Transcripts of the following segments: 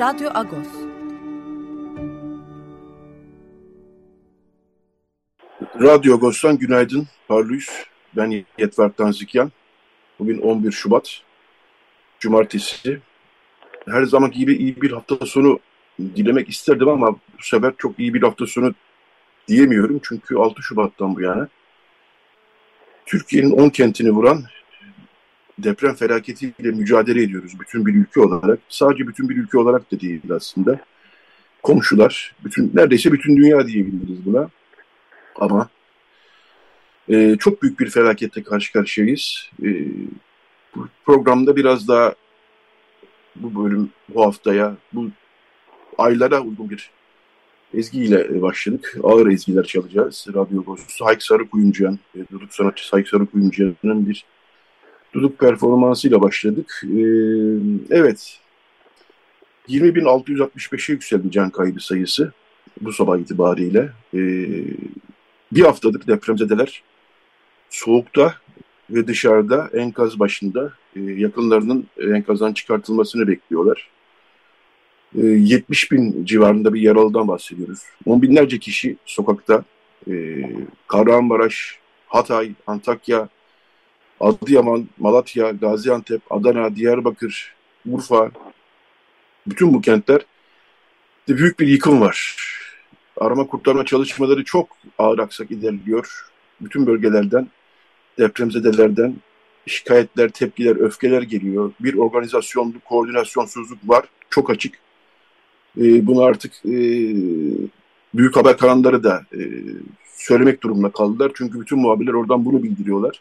Radyo Agos. Radyo Agos'tan günaydın. Parlıyız. Ben Yetver Tanzikyan. Bugün 11 Şubat. Cumartesi. Her zaman gibi iyi bir hafta sonu dilemek isterdim ama bu sefer çok iyi bir hafta sonu diyemiyorum. Çünkü 6 Şubat'tan bu yana Türkiye'nin 10 kentini vuran deprem felaketiyle mücadele ediyoruz bütün bir ülke olarak. Sadece bütün bir ülke olarak da değil aslında. Komşular, bütün neredeyse bütün dünya diyebiliriz buna. Ama e, çok büyük bir felakette karşı karşıyayız. E, bu programda biraz daha bu bölüm bu haftaya, bu aylara uygun bir ezgiyle başladık. Ağır ezgiler çalacağız. Radyo Agos'u Hayk Sarıkuyumcuyan, e, Duduk sanatçısı Hayk Sarıkuyumcuyan'ın bir Duduk performansıyla başladık. Ee, evet, 20.665'e yükseldi can kaybı sayısı bu sabah itibariyle. Ee, bir haftadır depremzedeler soğukta ve dışarıda enkaz başında e, yakınlarının enkazdan çıkartılmasını bekliyorlar. E, 70 bin civarında bir yaralıdan bahsediyoruz. On binlerce kişi sokakta. E, Kahramanmaraş, Hatay, Antakya, Adıyaman, Malatya, Gaziantep, Adana, Diyarbakır, Urfa, bütün bu kentler de büyük bir yıkım var. Arama kurtarma çalışmaları çok ağır aksak ilerliyor. Bütün bölgelerden, depremzedelerden şikayetler, tepkiler, öfkeler geliyor. Bir organizasyonluk, koordinasyonsuzluk var. Çok açık. E, bunu artık e, büyük haber kanalları da e, söylemek durumunda kaldılar. Çünkü bütün muhabirler oradan bunu bildiriyorlar.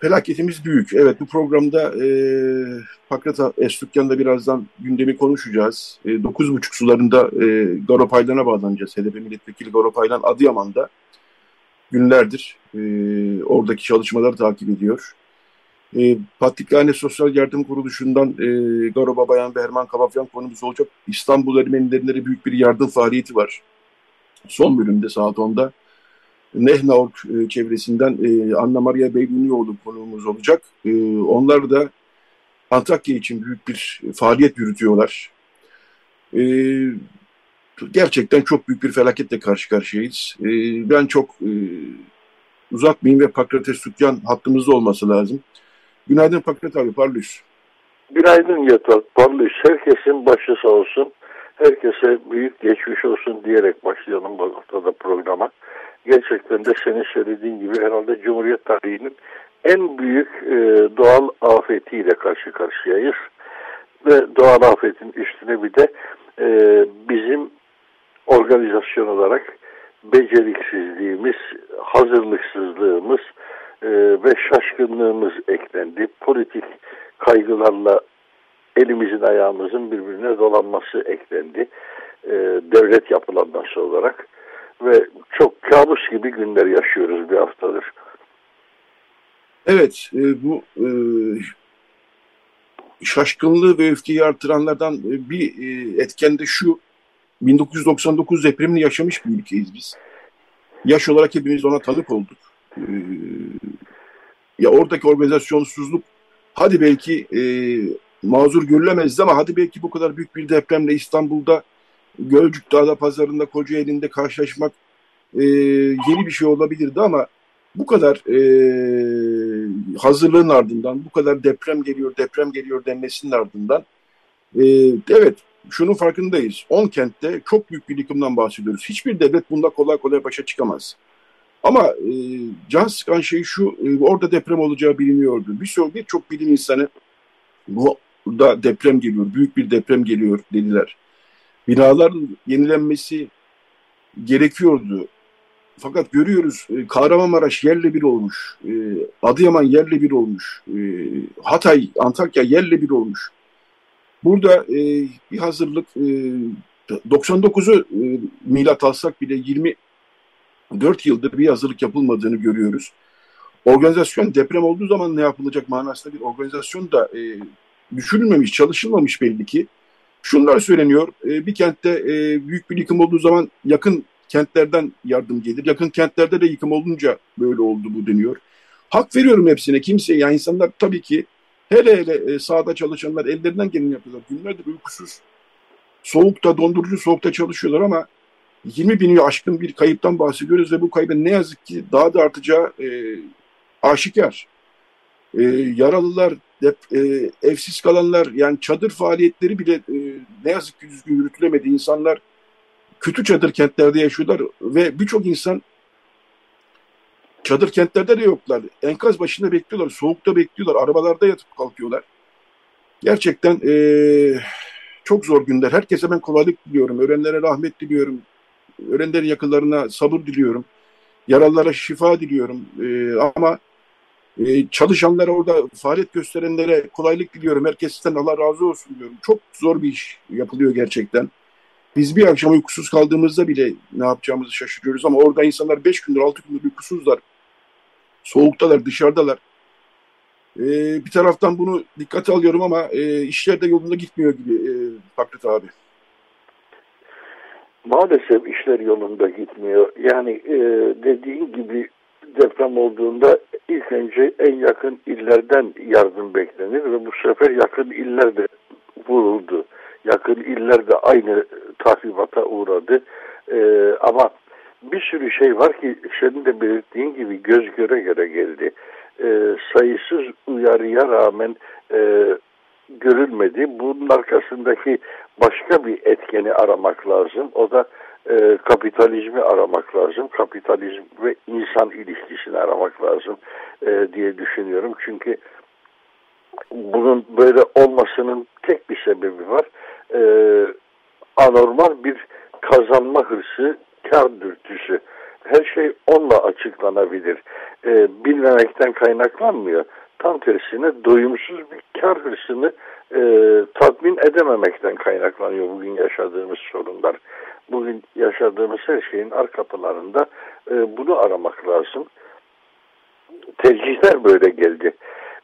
Felaketimiz büyük. Evet bu programda e, Pakrata Estukyan'da birazdan gündemi konuşacağız. E, 9.30 sularında e, Garopaylan'a bağlanacağız. HDP Milletvekili Garopaylan Adıyaman'da günlerdir e, oradaki çalışmaları takip ediyor. E, Patrikhane Sosyal Yardım Kuruluşu'ndan e, Garo Babayan ve Herman Kabafyan konumuz olacak. İstanbul Ermenilerine büyük bir yardım faaliyeti var. Son bölümde saat 10'da Nehnaorg e, çevresinden e, Anna Maria Beylunioğlu konuğumuz olacak. E, onlar da Antakya için büyük bir faaliyet yürütüyorlar. E, gerçekten çok büyük bir felaketle karşı karşıyayız. Ben çok e, uzatmayayım ve Pakrates Sükyan hattımızda olması lazım. Günaydın Pakrat abi, parlıyız. Günaydın Yatak, parlıyız. Herkesin başı sağ olsun. Herkese büyük geçmiş olsun diyerek başlayalım bu haftada programa gerçekten de senin söylediğin gibi herhalde Cumhuriyet tarihinin en büyük e, doğal afetiyle karşı karşıyayız. Ve doğal afetin üstüne bir de e, bizim organizasyon olarak beceriksizliğimiz, hazırlıksızlığımız e, ve şaşkınlığımız eklendi. Politik kaygılarla elimizin ayağımızın birbirine dolanması eklendi. E, devlet yapılanması olarak ve çok kabus gibi günler yaşıyoruz bir haftadır. Evet, e, bu e, şaşkınlığı ve öfkeyi artıranlardan e, bir e, etken de şu, 1999 depremini yaşamış bir ülkeyiz biz. Yaş olarak hepimiz ona tanık olduk. E, ya oradaki organizasyonsuzluk, hadi belki e, mazur görülemezdi ama hadi belki bu kadar büyük bir depremle İstanbul'da Gölcük Dağda Pazarı'nda Kocaeli'nde karşılaşmak e, yeni bir şey olabilirdi ama bu kadar e, hazırlığın ardından, bu kadar deprem geliyor, deprem geliyor denmesinin ardından e, evet şunun farkındayız. 10 kentte çok büyük bir yıkımdan bahsediyoruz. Hiçbir devlet bunda kolay kolay başa çıkamaz. Ama e, can sıkan şey şu, e, orada deprem olacağı biliniyordu. Bir sürü birçok bilim insanı bu burada deprem geliyor, büyük bir deprem geliyor dediler. Binaların yenilenmesi gerekiyordu fakat görüyoruz e, Kahramanmaraş yerle bir olmuş. E, Adıyaman yerle bir olmuş. E, Hatay, Antakya yerle bir olmuş. Burada bir hazırlık e, 99'u e, milat alsak bile 24 yıldır bir hazırlık yapılmadığını görüyoruz. Organizasyon deprem olduğu zaman ne yapılacak manasında bir organizasyon da düşünülmemiş, çalışılmamış belli ki. Şunlar söyleniyor, e, bir kentte e, büyük bir yıkım olduğu zaman yakın kentlerden yardım gelir. Yakın kentlerde de yıkım olunca böyle oldu bu deniyor. Hak veriyorum hepsine kimseye. Yani insanlar tabii ki hele hele e, sahada çalışanlar ellerinden geleni yapıyorlar. Günlerdir uykusuz, soğukta, dondurucu soğukta çalışıyorlar ama 20 bini aşkın bir kayıptan bahsediyoruz ve bu kaybın ne yazık ki daha da artacağı e, aşikar. E, yaralılar, dep, e, evsiz kalanlar yani çadır faaliyetleri bile e, ne yazık ki düzgün yürütülemedi. İnsanlar kötü çadır kentlerde yaşıyorlar ve birçok insan çadır kentlerde de yoklar. Enkaz başında bekliyorlar, soğukta bekliyorlar, arabalarda yatıp kalkıyorlar. Gerçekten e, çok zor günler. Herkese ben kolaylık diliyorum. Ölenlere rahmet diliyorum. Ölenlerin yakınlarına sabır diliyorum. Yaralılara şifa diliyorum. E, ama e, çalışanlara orada faaliyet gösterenlere kolaylık diliyorum. Herkesten Allah razı olsun diyorum. Çok zor bir iş yapılıyor gerçekten. Biz bir akşam uykusuz kaldığımızda bile ne yapacağımızı şaşırıyoruz ama orada insanlar beş gündür, altı gündür uykusuzlar. Soğuktalar, dışarıdalar. Ee, bir taraftan bunu dikkate alıyorum ama e, işler de yolunda gitmiyor gibi e, Fakret abi. Maalesef işler yolunda gitmiyor. Yani e, dediğin gibi deprem olduğunda ilk önce en yakın illerden yardım beklenir ve bu sefer yakın iller de vuruldu. Yakın iller de aynı tahribata uğradı. E, ama bir sürü şey var ki senin de belirttiğin gibi göz göre göre geldi. E, sayısız uyarıya rağmen e, görülmedi. Bunun arkasındaki başka bir etkeni aramak lazım. O da e, kapitalizmi aramak lazım. Kapitalizm ve insan ilişkisini aramak lazım e, diye düşünüyorum. Çünkü bunun böyle olmasının tek bir sebebi var. E, anormal bir kazanma hırsı, kar dürtüsü. Her şey onunla açıklanabilir. E, bilmemekten kaynaklanmıyor. Tam tersine doyumsuz bir kar hırsını e, tatmin edememekten kaynaklanıyor bugün yaşadığımız sorunlar. Bugün yaşadığımız her şeyin arka planında e, bunu aramak lazım. Tercihler böyle geldi.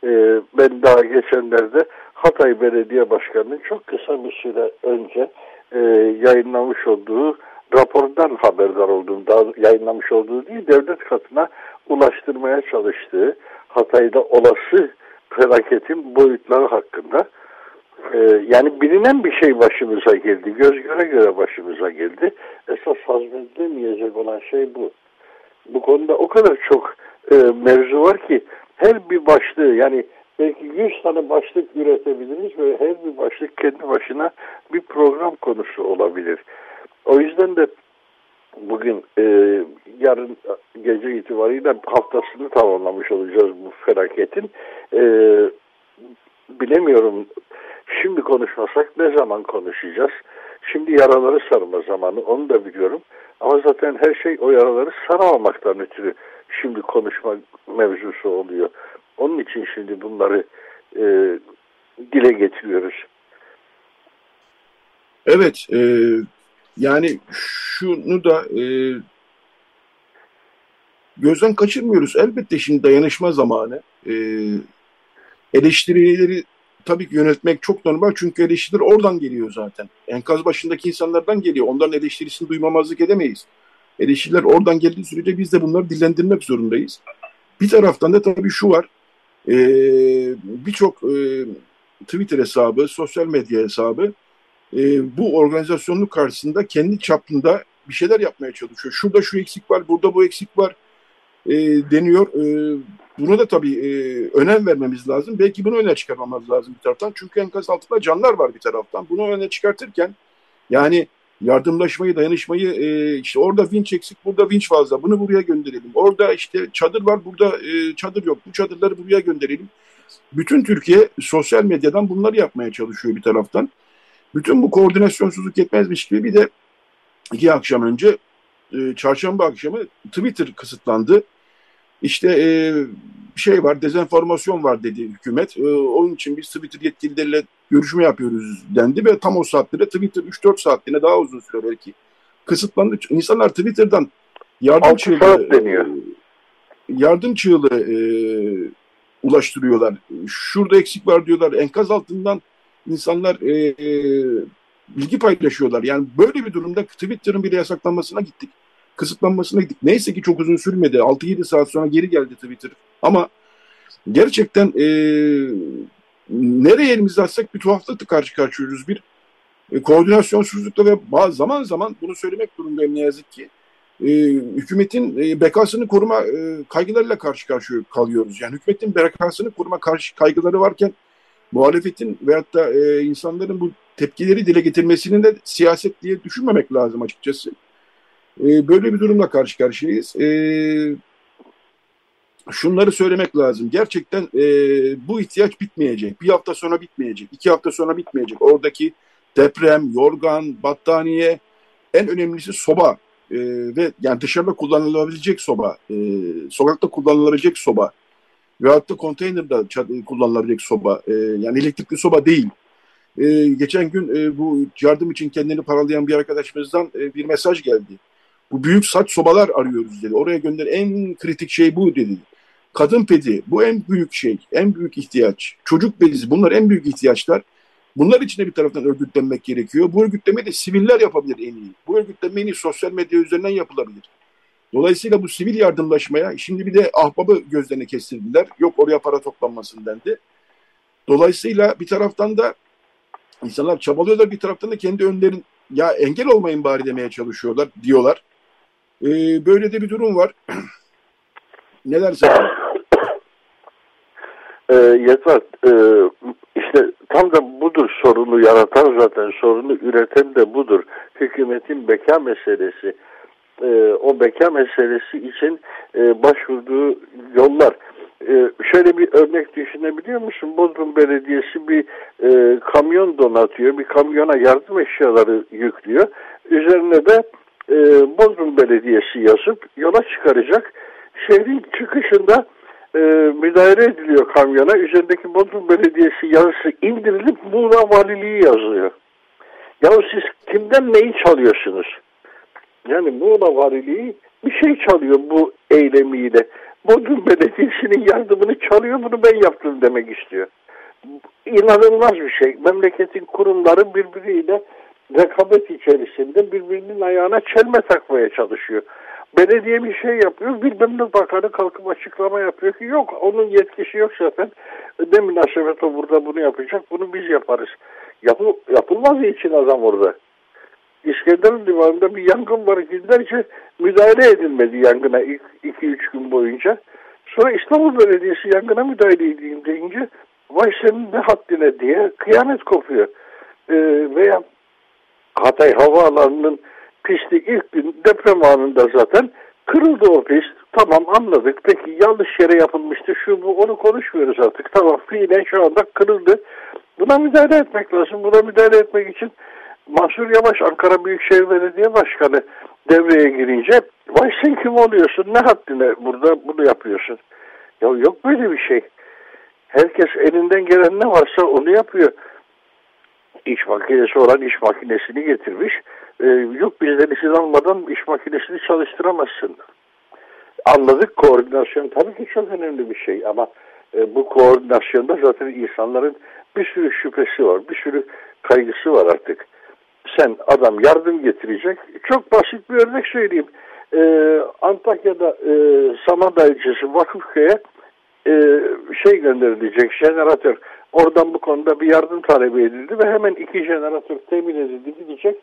E, ben daha geçenlerde Hatay Belediye Başkanı'nın çok kısa bir süre önce e, yayınlamış olduğu rapordan haberdar olduğum, daha yayınlamış olduğu değil, devlet katına ulaştırmaya çalıştığı Hatay'da olası felaketin boyutları hakkında e, yani bilinen bir şey başımıza geldi. Göz göre göre başımıza geldi. Esas hazmedilemeyecek olan şey bu. Bu konuda o kadar çok e, mevzu var ki her bir başlığı yani belki 100 tane başlık üretebiliriz ve her bir başlık kendi başına bir program konusu olabilir. O yüzden de bugün e, yarın gece itibariyle haftasını tamamlamış olacağız bu felaketin. E, bilemiyorum şimdi konuşmasak ne zaman konuşacağız? Şimdi yaraları sarma zamanı onu da biliyorum. Ama zaten her şey o yaraları saramamaktan ötürü şimdi konuşma mevzusu oluyor. Onun için şimdi bunları e, dile getiriyoruz. Evet, e, yani şunu da e, gözden kaçırmıyoruz. Elbette şimdi dayanışma zamanı. E, eleştirileri tabii ki yönetmek çok normal çünkü eleştiriler oradan geliyor zaten. Enkaz başındaki insanlardan geliyor. Onların eleştirisini duymamazlık edemeyiz. Eleştiriler oradan geldiği sürece biz de bunları dillendirmek zorundayız. Bir taraftan da tabii şu var. E, Birçok e, Twitter hesabı, sosyal medya hesabı e, bu organizasyonun karşısında kendi çapında bir şeyler yapmaya çalışıyor. Şurada şu eksik var, burada bu eksik var e, deniyor. E, buna da tabii e, önem vermemiz lazım. Belki bunu öne çıkarmamız lazım bir taraftan. Çünkü enkaz altında canlar var bir taraftan. Bunu öne çıkartırken yani yardımlaşmayı, dayanışmayı e, işte orada vinç eksik, burada vinç fazla. Bunu buraya gönderelim. Orada işte çadır var, burada e, çadır yok. Bu çadırları buraya gönderelim. Bütün Türkiye sosyal medyadan bunları yapmaya çalışıyor bir taraftan. Bütün bu koordinasyonsuzluk yetmezmiş gibi bir de iki akşam önce e, çarşamba akşamı Twitter kısıtlandı. İşte e, şey var, dezenformasyon var dedi hükümet. E, onun için biz Twitter yetkilileriyle görüşme yapıyoruz dendi ve tam o saatte Twitter 3-4 saatliğine daha uzun süre belki kısıtlandı. İnsanlar Twitter'dan yardım çığlığı, deniyor. yardım çığlığı e, ulaştırıyorlar. Şurada eksik var diyorlar. Enkaz altından insanlar e, e, bilgi paylaşıyorlar. Yani böyle bir durumda Twitter'ın bile yasaklanmasına gittik. Kısıtlanmasına gittik. Neyse ki çok uzun sürmedi. 6-7 saat sonra geri geldi Twitter. Ama gerçekten e, nereye elimizi atsak bir tuhaflıkla karşı karşıyayız. Bir e, koordinasyonsuzlukla ve bazı zaman zaman bunu söylemek durumundayım ne yazık ki. E, hükümetin e, bekasını koruma e, kaygılarıyla karşı karşıya kalıyoruz. Yani hükümetin bekasını koruma karşı kaygıları varken muhalefetin veyahut da e, insanların bu tepkileri dile getirmesinin de siyaset diye düşünmemek lazım açıkçası. E, böyle bir durumla karşı karşıyayız. E, şunları söylemek lazım. Gerçekten e, bu ihtiyaç bitmeyecek. Bir hafta sonra bitmeyecek. iki hafta sonra bitmeyecek. Oradaki deprem, yorgan, battaniye, en önemlisi soba e, ve yani dışarıda kullanılabilecek soba, e, sokakta kullanılabilecek soba veyahut da konteynerde kullanılabilecek soba, e, yani elektrikli soba değil. E, geçen gün e, bu yardım için kendini paralayan bir arkadaşımızdan e, bir mesaj geldi. Bu büyük saç sobalar arıyoruz dedi. Oraya gönder en kritik şey bu dedi. Kadın pedi bu en büyük şey, en büyük ihtiyaç. Çocuk bezi bunlar en büyük ihtiyaçlar. Bunlar için de bir taraftan örgütlenmek gerekiyor. Bu örgütleme de siviller yapabilir en iyi. Bu örgütleme en iyi sosyal medya üzerinden yapılabilir. Dolayısıyla bu sivil yardımlaşmaya şimdi bir de ahbabı gözlerine kestirdiler. Yok oraya para toplanmasın dendi. Dolayısıyla bir taraftan da insanlar çabalıyorlar bir taraftan da kendi önlerin ya engel olmayın bari demeye çalışıyorlar diyorlar. Ee, böyle de bir durum var. Neler sen? E, Yetvar, e, işte tam da budur sorunu yaratan zaten, sorunu üreten de budur. Hükümetin beka meselesi. E, o beka meselesi için e, başvurduğu yollar. E, şöyle bir örnek düşünebiliyor musun? Bodrum Belediyesi bir e, kamyon donatıyor, bir kamyona yardım eşyaları yüklüyor. Üzerine de e, Bodrum Belediyesi yazıp yola çıkaracak. Şehrin çıkışında e, müdahale ediliyor kamyona. Üzerindeki Bodrum Belediyesi yazısı indirilip Muğla Valiliği yazıyor. Ya siz kimden neyi çalıyorsunuz? Yani Muğla Valiliği bir şey çalıyor bu eylemiyle. Bodrum Belediyesi'nin yardımını çalıyor bunu ben yaptım demek istiyor. İnanılmaz bir şey. Memleketin kurumları birbiriyle rekabet içerisinde birbirinin ayağına çelme takmaya çalışıyor. Belediye bir şey yapıyor, bilmem ne bakanı kalkıp açıklama yapıyor ki yok onun yetkisi yok zaten. Ne münasebet burada bunu yapacak, bunu biz yaparız. Yapı, yapılmaz için adam orada. İskenderun limanında bir yangın var. Günlerce müdahale edilmedi yangına ilk 2-3 gün boyunca. Sonra İstanbul Belediyesi yangına müdahale edeyim deyince vay senin ne haddine diye kıyamet kopuyor. Ee, veya Hatay Havaalanı'nın pisti ilk gün deprem anında zaten kırıldı o pist. Tamam anladık. Peki yanlış yere yapılmıştı. Şu bu onu konuşmuyoruz artık. Tamam fiilen şu anda kırıldı. Buna müdahale etmek lazım. Buna müdahale etmek için Mansur Yavaş Ankara Büyükşehir Belediye Başkanı devreye girince vay sen kim oluyorsun ne haddine burada bunu yapıyorsun. Ya yok böyle bir şey. Herkes elinden gelen ne varsa onu yapıyor. İş makinesi olan iş makinesini getirmiş. Ee, yok bizden izin almadan iş makinesini çalıştıramazsın. Anladık koordinasyon tabii ki çok önemli bir şey ama e, bu koordinasyonda zaten insanların bir sürü şüphesi var, bir sürü kaygısı var artık sen adam yardım getirecek. Çok basit bir örnek söyleyeyim. Ee, Antakya'da e, Samandağ ilçesi Vakıfköy'e e, şey gönderilecek jeneratör. Oradan bu konuda bir yardım talebi edildi ve hemen iki jeneratör temin edildi gidecek.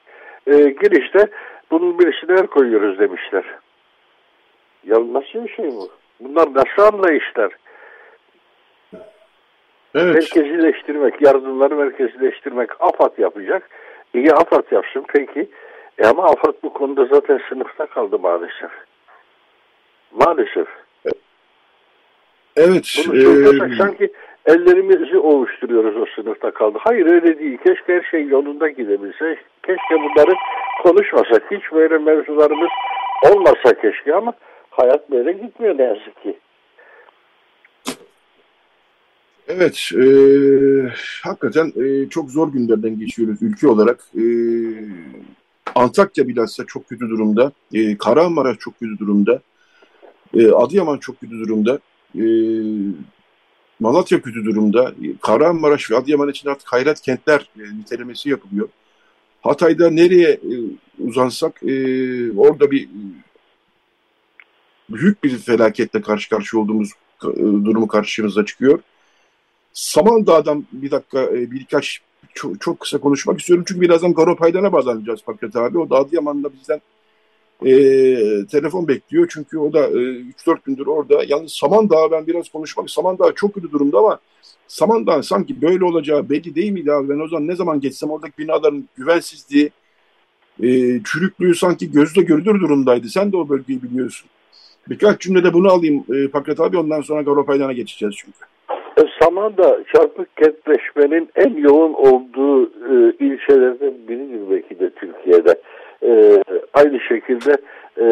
E, girişte bunun birisine el koyuyoruz demişler. Ya nasıl bir şey bu? Bunlar nasıl anlayışlar? Evet. Merkezileştirmek, yardımları merkezileştirmek AFAD yapacak. İyi AFAD yapsın peki. E ama AFAD bu konuda zaten sınıfta kaldı maalesef. Maalesef. Evet. Bunu e... sanki ellerimizi ovuşturuyoruz o sınıfta kaldı. Hayır öyle değil. Keşke her şey yolunda gidebilse. Keşke bunları konuşmasak. Hiç böyle mevzularımız olmasa keşke ama hayat böyle gitmiyor ne yazık ki. Evet, e, hakikaten e, çok zor günlerden geçiyoruz ülke olarak. E, Antakya bilhassa çok kötü durumda. E, Kahramanmaraş çok kötü durumda. E, Adıyaman çok kötü durumda. E, Malatya kötü durumda. E, Kahramanmaraş ve Adıyaman için artık hayrat kentler e, nitelemesi yapılıyor. Hatay'da nereye e, uzansak e, orada bir büyük bir felaketle karşı karşıya olduğumuz e, durumu karşımıza çıkıyor. Samandağ'dan bir dakika, e, birkaç çok, çok kısa konuşmak istiyorum. Çünkü birazdan Garo Paydan'a bağlanacağız Fakret abi. O da Adıyaman'da bizden e, telefon bekliyor. Çünkü o da e, 3-4 gündür orada. Yalnız Samandağ ben biraz konuşmak Samandağ çok kötü durumda ama Samandağ sanki böyle olacağı belli değil miydi abi? Ben o zaman ne zaman geçsem oradaki binaların güvensizliği, e, çürüklüğü sanki gözle görülür durumdaydı. Sen de o bölgeyi biliyorsun. Birkaç cümlede bunu alayım e, Pakrat abi ondan sonra Garo Paydan'a geçeceğiz çünkü. Samanda çarpık kentleşmenin en yoğun olduğu e, ilçelerden biridir belki de Türkiye'de. E, aynı şekilde e,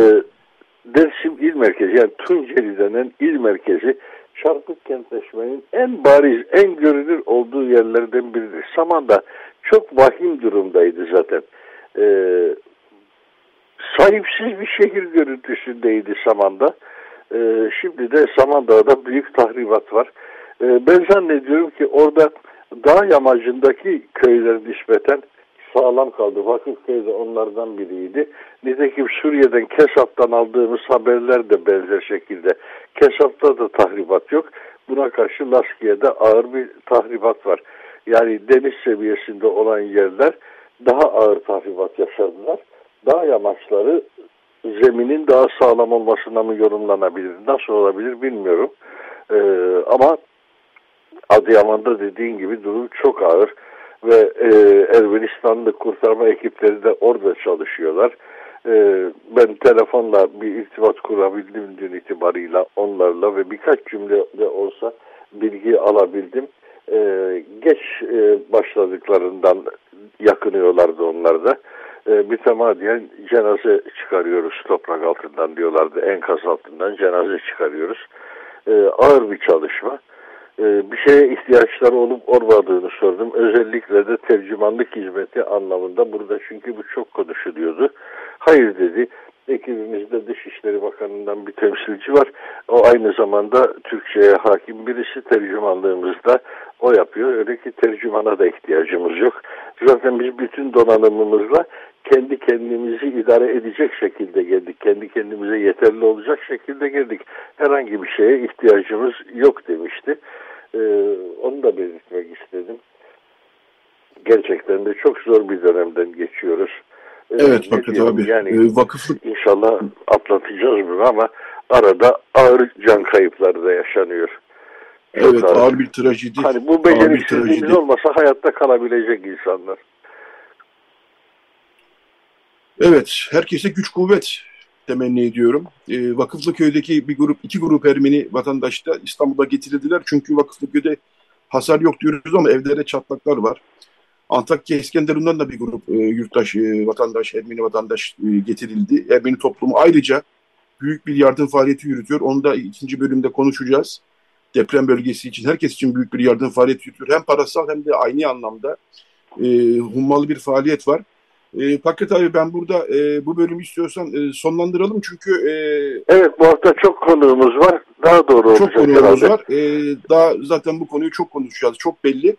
Dersim il merkezi yani Tunceli denen il merkezi çarpık kentleşmenin en bariz, en görünür olduğu yerlerden biridir. Samanda çok vahim durumdaydı zaten. E, sahipsiz bir şehir görüntüsündeydi Samanda. E, şimdi de Samandağ'da büyük tahribat var. Ee, ben zannediyorum ki orada dağ yamacındaki köyler nispeten sağlam kaldı. Vakıfköy de onlardan biriydi. Nitekim Suriye'den Kesap'tan aldığımız haberler de benzer şekilde. Kesap'ta da tahribat yok. Buna karşı Laskiye'de ağır bir tahribat var. Yani deniz seviyesinde olan yerler daha ağır tahribat yaşadılar. Dağ yamaçları zeminin daha sağlam olmasına mı yorumlanabilir? Nasıl olabilir bilmiyorum. Ee, ama Adıyaman'da dediğin gibi durum çok ağır ve e, Ermenistanlı kurtarma ekipleri de orada çalışıyorlar. E, ben telefonla bir irtibat kurabildim dün itibarıyla onlarla ve birkaç cümle de olsa bilgi alabildim. E, geç e, başladıklarından yakınıyorlardı onlar da. E, mütemadiyen cenaze çıkarıyoruz toprak altından diyorlardı. Enkaz altından cenaze çıkarıyoruz. E, ağır bir çalışma. Ee, bir şeye ihtiyaçları olup olmadığını sordum. Özellikle de tercümanlık hizmeti anlamında burada çünkü bu çok konuşuluyordu. Hayır dedi. Ekibimizde Dışişleri Bakanı'ndan bir temsilci var. O aynı zamanda Türkçe'ye hakim birisi tercümanlığımızda o yapıyor. Öyle ki tercümana da ihtiyacımız yok. Zaten biz bütün donanımımızla kendi kendimizi idare edecek şekilde geldik. Kendi kendimize yeterli olacak şekilde geldik. Herhangi bir şeye ihtiyacımız yok demişti. Ee, onu da belirtmek istedim. Gerçekten de çok zor bir dönemden geçiyoruz. Ee, evet Fakret abi. Yani, ee, vakıflık... İnşallah atlatacağız bunu ama arada ağır can kayıpları da yaşanıyor. Çok evet ağır. ağır bir trajedi. Hani bu beceriksizliğimiz olmasa hayatta kalabilecek insanlar. Evet, herkese güç kuvvet temenni ediyorum. E, Vakıflı köydeki bir grup, iki grup Ermeni vatandaş da İstanbul'a getirildiler. Çünkü Vakıflı köyde hasar yok diyoruz ama evlere çatlaklar var. Antakya İskenderun'dan da bir grup e, yurttaş, e, vatandaş, Ermeni vatandaş e, getirildi. Ermeni toplumu ayrıca büyük bir yardım faaliyeti yürütüyor. Onu da ikinci bölümde konuşacağız. Deprem bölgesi için, herkes için büyük bir yardım faaliyeti yürütüyor. Hem parasal hem de aynı anlamda e, hummalı bir faaliyet var. E, Pakret abi ben burada e, bu bölümü istiyorsan e, sonlandıralım çünkü... E, evet bu hafta çok konuğumuz var. Daha doğru olacak Çok konuğumuz var. E, daha zaten bu konuyu çok konuşacağız. Çok belli.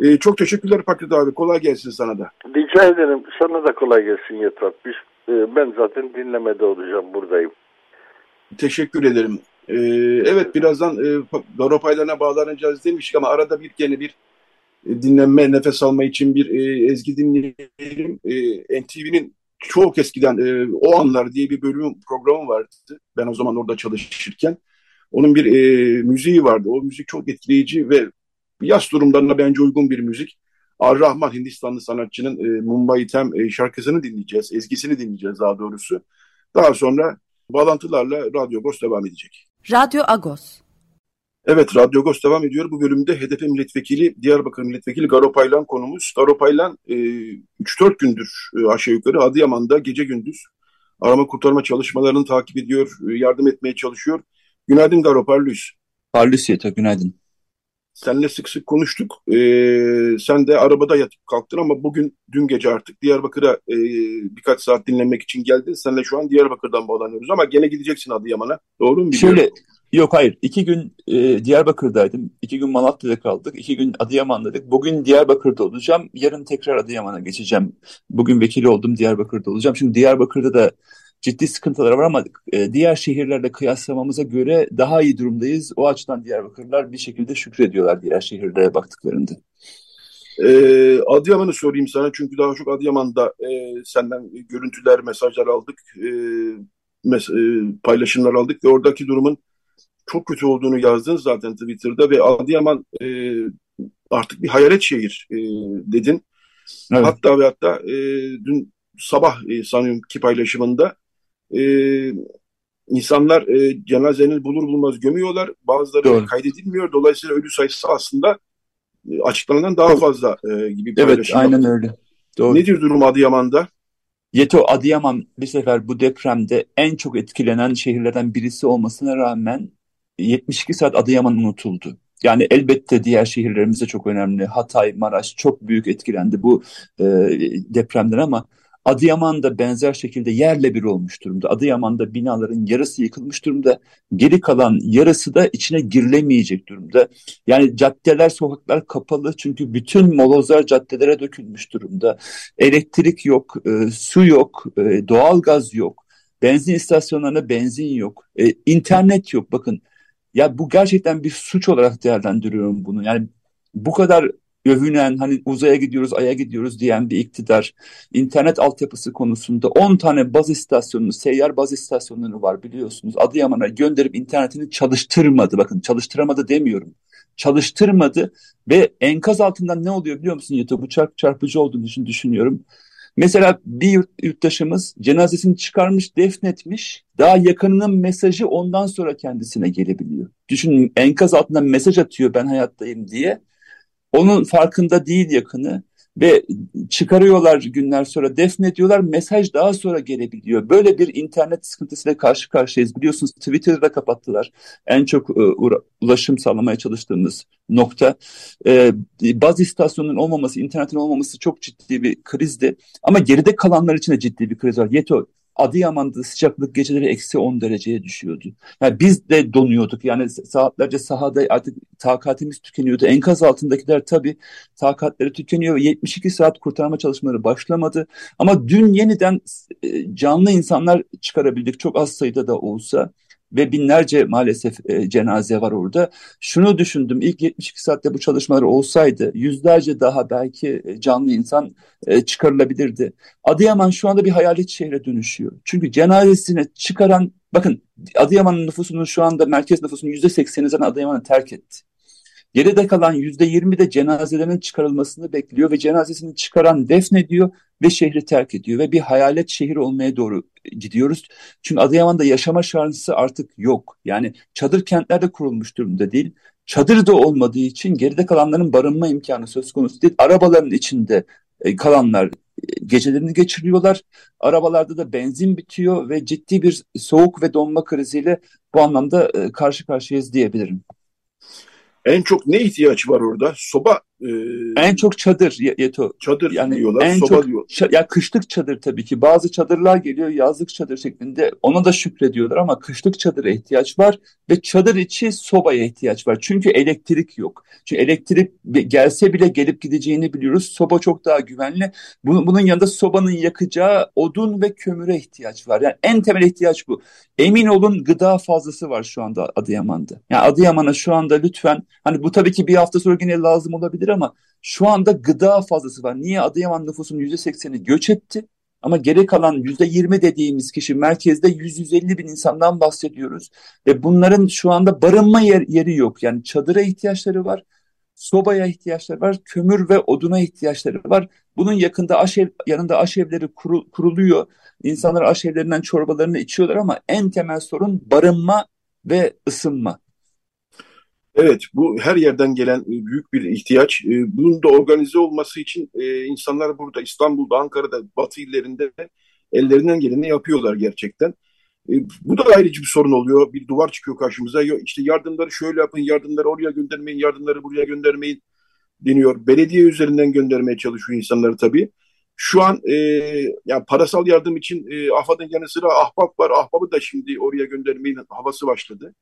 E, çok teşekkürler Pakret abi. Kolay gelsin sana da. Rica ederim. Sana da kolay gelsin Yatrat. Biz, e, ben zaten dinlemede olacağım. Buradayım. Teşekkür ederim. E, evet birazdan e, Garopaylarına bağlanacağız demiştik ama arada bir gene bir dinlenme, nefes alma için bir e, ezgi dinleyelim. E, NTV'nin çok eskiden e, O Anlar diye bir bölüm programı vardı. Ben o zaman orada çalışırken. Onun bir e, müziği vardı. O müzik çok etkileyici ve yaz durumlarına bence uygun bir müzik. Ar-Rahman Hindistanlı sanatçının e, Mumbai Tem e, şarkısını dinleyeceğiz. Ezgisini dinleyeceğiz daha doğrusu. Daha sonra bağlantılarla Radyo Agos devam edecek. Radyo Agos. Evet, Radyo Agos devam ediyor. Bu bölümde HDP milletvekili, Diyarbakır milletvekili Garo Paylan konumuz. Garo Paylan e, 3-4 gündür e, aşağı yukarı Adıyaman'da gece gündüz arama kurtarma çalışmalarını takip ediyor, yardım etmeye çalışıyor. Günaydın Garo Parlus. Yeto, günaydın. Seninle sık sık konuştuk. Ee, sen de arabada yatıp kalktın ama bugün dün gece artık Diyarbakır'a e, birkaç saat dinlenmek için geldin. Seninle şu an Diyarbakır'dan bağlanıyoruz ama gene gideceksin Adıyaman'a. Doğru mu? Şöyle Yok hayır. İki gün e, Diyarbakır'daydım. İki gün Malatya'da kaldık. İki gün Adıyaman'daydık. Bugün Diyarbakır'da olacağım. Yarın tekrar Adıyaman'a geçeceğim. Bugün vekil oldum Diyarbakır'da olacağım. Çünkü Diyarbakır'da da ciddi sıkıntılar var ama e, diğer şehirlerle kıyaslamamıza göre daha iyi durumdayız. O açıdan Diyarbakırlar bir şekilde şükrediyorlar diğer şehirlere baktıklarında. Ee, Adıyaman'ı sorayım sana çünkü daha çok Adıyaman'da e, senden görüntüler, mesajlar aldık, e, mes e, paylaşımlar aldık ve oradaki durumun çok kötü olduğunu yazdın zaten Twitter'da ve Adıyaman e, artık bir hayalet şehir e, dedin. Evet. Hatta ve hatta e, dün sabah e, sanıyorum ki paylaşımında e, insanlar e, cenazenin bulur bulmaz gömüyorlar. Bazıları Doğru. kaydedilmiyor. Dolayısıyla ölü sayısı aslında e, açıklanan daha fazla e, gibi bir Evet aynen öyle. Doğru. Nedir durum Adıyaman'da? Yeto Adıyaman bir sefer bu depremde en çok etkilenen şehirlerden birisi olmasına rağmen 72 saat Adıyaman unutuldu. Yani elbette diğer şehirlerimiz çok önemli. Hatay, Maraş çok büyük etkilendi bu e, depremden ama Adıyaman da benzer şekilde yerle bir olmuş durumda. Adıyaman'da binaların yarısı yıkılmış durumda. Geri kalan yarısı da içine girilemeyecek durumda. Yani caddeler, sokaklar kapalı çünkü bütün molozlar caddelere dökülmüş durumda. Elektrik yok, e, su yok, e, doğalgaz yok. Benzin istasyonlarına benzin yok. E, internet yok. Bakın ya bu gerçekten bir suç olarak değerlendiriyorum bunu. Yani bu kadar övünen hani uzaya gidiyoruz, aya gidiyoruz diyen bir iktidar internet altyapısı konusunda 10 tane baz istasyonu, seyyar baz istasyonları var biliyorsunuz. Adıyaman'a gönderip internetini çalıştırmadı. Bakın çalıştıramadı demiyorum. Çalıştırmadı ve enkaz altından ne oluyor biliyor musun YouTube? Bu çarp, çarpıcı olduğunu için düşünüyorum. Mesela bir yurt, yurttaşımız cenazesini çıkarmış, defnetmiş. Daha yakınının mesajı ondan sonra kendisine gelebiliyor. Düşünün enkaz altından mesaj atıyor ben hayattayım diye. Onun farkında değil yakını ve çıkarıyorlar günler sonra defnediyorlar mesaj daha sonra gelebiliyor. Böyle bir internet sıkıntısıyla karşı karşıyayız. Biliyorsunuz Twitter'ı da kapattılar. En çok e, ulaşım sağlamaya çalıştığımız nokta. E, baz istasyonunun olmaması, internetin olmaması çok ciddi bir krizdi. Ama geride kalanlar için de ciddi bir kriz var. Yeto Adıyaman'da sıcaklık geceleri eksi 10 dereceye düşüyordu. Yani biz de donuyorduk. Yani saatlerce sahada artık takatimiz tükeniyordu. Enkaz altındakiler tabii takatleri tükeniyor ve 72 saat kurtarma çalışmaları başlamadı. Ama dün yeniden e, canlı insanlar çıkarabildik. Çok az sayıda da olsa ve binlerce maalesef e, cenaze var orada. Şunu düşündüm ilk 72 saatte bu çalışmalar olsaydı yüzlerce daha belki e, canlı insan e, çıkarılabilirdi. Adıyaman şu anda bir hayalet şehre dönüşüyor. Çünkü cenazesini çıkaran bakın Adıyaman'ın nüfusunun şu anda merkez nüfusunun %80'i zaten Adıyaman'ı terk etti. Geride kalan yüzde yirmi de cenazelerinin çıkarılmasını bekliyor ve cenazesini çıkaran defnediyor ve şehri terk ediyor ve bir hayalet şehir olmaya doğru gidiyoruz. Çünkü Adıyaman'da yaşama şansı artık yok. Yani çadır kentlerde kurulmuş durumda değil. Çadır da olmadığı için geride kalanların barınma imkanı söz konusu değil. Arabaların içinde e, kalanlar e, gecelerini geçiriyorlar. Arabalarda da benzin bitiyor ve ciddi bir soğuk ve donma kriziyle bu anlamda e, karşı karşıyayız diyebilirim. En çok ne ihtiyaç var orada? Soba e, en çok çadır Yeto. Çadır yani diyorlar, en soba çok, diyor. ya kışlık çadır tabii ki. Bazı çadırlar geliyor yazlık çadır şeklinde. Ona da şükrediyorlar ama kışlık çadıra ihtiyaç var ve çadır içi sobaya ihtiyaç var. Çünkü elektrik yok. Çünkü elektrik gelse bile gelip gideceğini biliyoruz. Soba çok daha güvenli. Bunun, bunun yanında sobanın yakacağı odun ve kömüre ihtiyaç var. Yani en temel ihtiyaç bu. Emin olun gıda fazlası var şu anda Adıyaman'da. Yani Adıyaman'a şu anda lütfen hani bu tabii ki bir hafta sonra yine lazım olabilir olabilir ama şu anda gıda fazlası var. Niye Adıyaman nüfusunun %80'i göç etti? Ama geri kalan %20 dediğimiz kişi merkezde 100-150 bin insandan bahsediyoruz. Ve bunların şu anda barınma yer, yeri yok. Yani çadıra ihtiyaçları var, sobaya ihtiyaçları var, kömür ve oduna ihtiyaçları var. Bunun yakında aşev, yanında aşevleri kuru, kuruluyor. İnsanlar aşevlerinden çorbalarını içiyorlar ama en temel sorun barınma ve ısınma. Evet, bu her yerden gelen e, büyük bir ihtiyaç. E, bunun da organize olması için e, insanlar burada, İstanbul'da, Ankara'da, Batı illerinde ellerinden geleni yapıyorlar gerçekten. Bu da ayrıcı bir sorun oluyor. Bir duvar çıkıyor karşımıza. İşte yardımları şöyle yapın, yardımları oraya göndermeyin, yardımları buraya göndermeyin deniyor. Belediye üzerinden göndermeye çalışıyor insanları tabii. Şu an e, yani parasal yardım için e, AFAD'ın yanı sıra Ahbap var. Ahbap'ı da şimdi oraya göndermeyin havası başladı.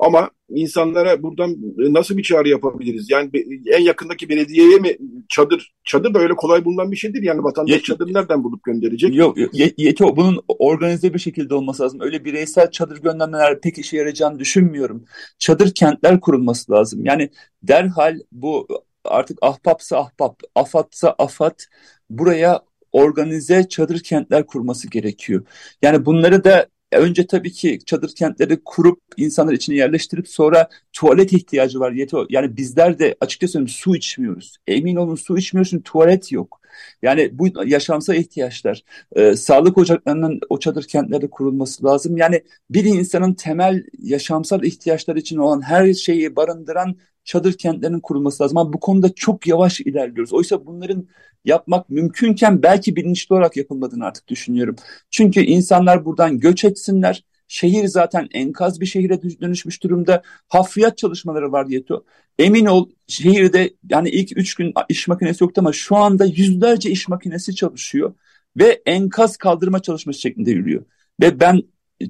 Ama insanlara buradan nasıl bir çağrı yapabiliriz? Yani en yakındaki belediyeye mi çadır? Çadır da öyle kolay bulunan bir şey değil. Yani vatandaş Yet, çadır nereden bulup gönderecek? Yok, yeto bunun organize bir şekilde olması lazım. Öyle bireysel çadır göndermeler pek işe yarayacağını düşünmüyorum. Çadır kentler kurulması lazım. Yani derhal bu artık ahbapsa ahbap, afatsa afat buraya organize çadır kentler kurması gerekiyor. Yani bunları da önce tabii ki çadır kentleri kurup insanlar içine yerleştirip sonra tuvalet ihtiyacı var. Yani bizler de açıkça söyleyeyim su içmiyoruz. Emin olun su içmiyorsun tuvalet yok. Yani bu yaşamsal ihtiyaçlar. E, sağlık ocaklarının o çadır kentlerde kurulması lazım. Yani bir insanın temel yaşamsal ihtiyaçları için olan her şeyi barındıran çadır kentlerinin kurulması lazım. Ama bu konuda çok yavaş ilerliyoruz. Oysa bunların yapmak mümkünken belki bilinçli olarak yapılmadığını artık düşünüyorum. Çünkü insanlar buradan göç etsinler. Şehir zaten enkaz bir şehire dönüşmüş durumda. Hafriyat çalışmaları var Yeto. Emin ol şehirde yani ilk üç gün iş makinesi yoktu ama şu anda yüzlerce iş makinesi çalışıyor. Ve enkaz kaldırma çalışması şeklinde yürüyor. Ve ben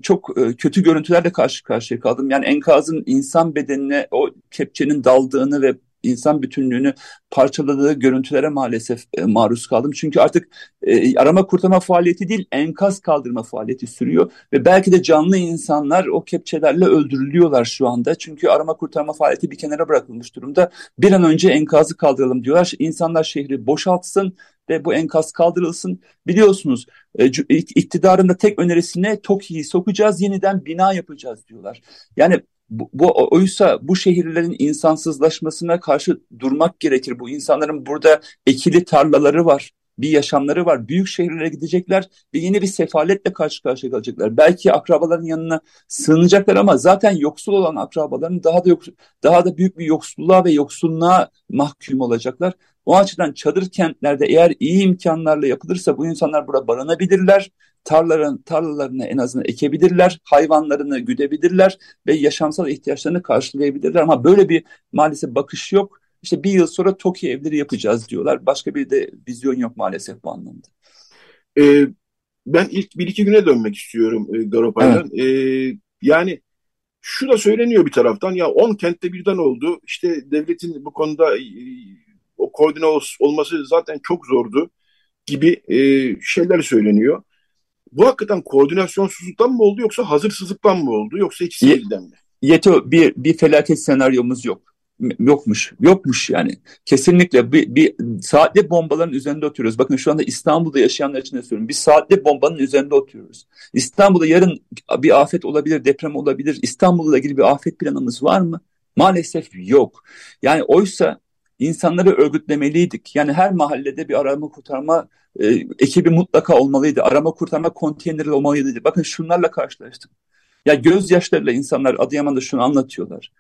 çok e, kötü görüntülerle karşı karşıya kaldım. Yani enkazın insan bedenine o kepçenin daldığını ve insan bütünlüğünü parçaladığı görüntülere maalesef e, maruz kaldım. Çünkü artık e, arama kurtarma faaliyeti değil enkaz kaldırma faaliyeti sürüyor ve belki de canlı insanlar o kepçelerle öldürülüyorlar şu anda. Çünkü arama kurtarma faaliyeti bir kenara bırakılmış durumda. Bir an önce enkazı kaldıralım diyorlar. İnsanlar şehri boşaltsın ve bu enkaz kaldırılsın. Biliyorsunuz e, iktidarın da tek önerisine TOKİ'yi sokacağız, yeniden bina yapacağız diyorlar. Yani bu, bu oysa bu şehirlerin insansızlaşmasına karşı durmak gerekir. Bu insanların burada ekili tarlaları var bir yaşamları var. Büyük şehirlere gidecekler ve yeni bir sefaletle karşı karşıya kalacaklar. Belki akrabaların yanına sığınacaklar ama zaten yoksul olan akrabaların daha da yok, daha da büyük bir yoksulluğa ve yoksulluğa mahkum olacaklar. O açıdan çadır kentlerde eğer iyi imkanlarla yapılırsa bu insanlar burada barınabilirler. Tarlaların, tarlalarını en azından ekebilirler, hayvanlarını güdebilirler ve yaşamsal ihtiyaçlarını karşılayabilirler. Ama böyle bir maalesef bakış yok. İşte bir yıl sonra TOKİ evleri yapacağız diyorlar. Başka bir de vizyon yok maalesef bu anlamda. Ee, ben ilk bir iki güne dönmek istiyorum e, Garopay'dan. Evet. Ee, yani şu da söyleniyor bir taraftan ya 10 kentte birden oldu. İşte devletin bu konuda e, o koordine olması zaten çok zordu gibi e, şeyler söyleniyor. Bu hakikaten koordinasyonsuzluktan mı oldu yoksa hazırsızlıktan mı oldu yoksa ikisi birden mi? Yeto bir, bir felaket senaryomuz yok yokmuş. Yokmuş yani. Kesinlikle bir, bir saatli bombaların üzerinde oturuyoruz. Bakın şu anda İstanbul'da yaşayanlar için de söylüyorum. Bir saatli bombanın üzerinde oturuyoruz. İstanbul'da yarın bir afet olabilir, deprem olabilir. İstanbul'la ilgili bir afet planımız var mı? Maalesef yok. Yani oysa insanları örgütlemeliydik. Yani her mahallede bir arama kurtarma e, ekibi mutlaka olmalıydı. Arama kurtarma konteyneri olmalıydı. Bakın şunlarla karşılaştım. Ya gözyaşlarıyla insanlar Adıyaman'da şunu anlatıyorlar.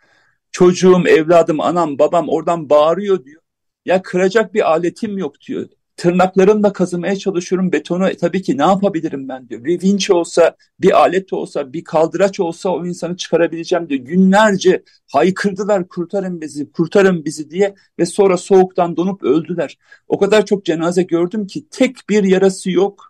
Çocuğum, evladım, anam, babam oradan bağırıyor diyor. Ya kıracak bir aletim yok diyor. Tırnaklarımla kazımaya çalışıyorum betonu. E, tabii ki ne yapabilirim ben diyor. Bir vinç olsa, bir alet olsa, bir kaldıraç olsa o insanı çıkarabileceğim diyor. Günlerce haykırdılar kurtarın bizi, kurtarın bizi diye ve sonra soğuktan donup öldüler. O kadar çok cenaze gördüm ki tek bir yarası yok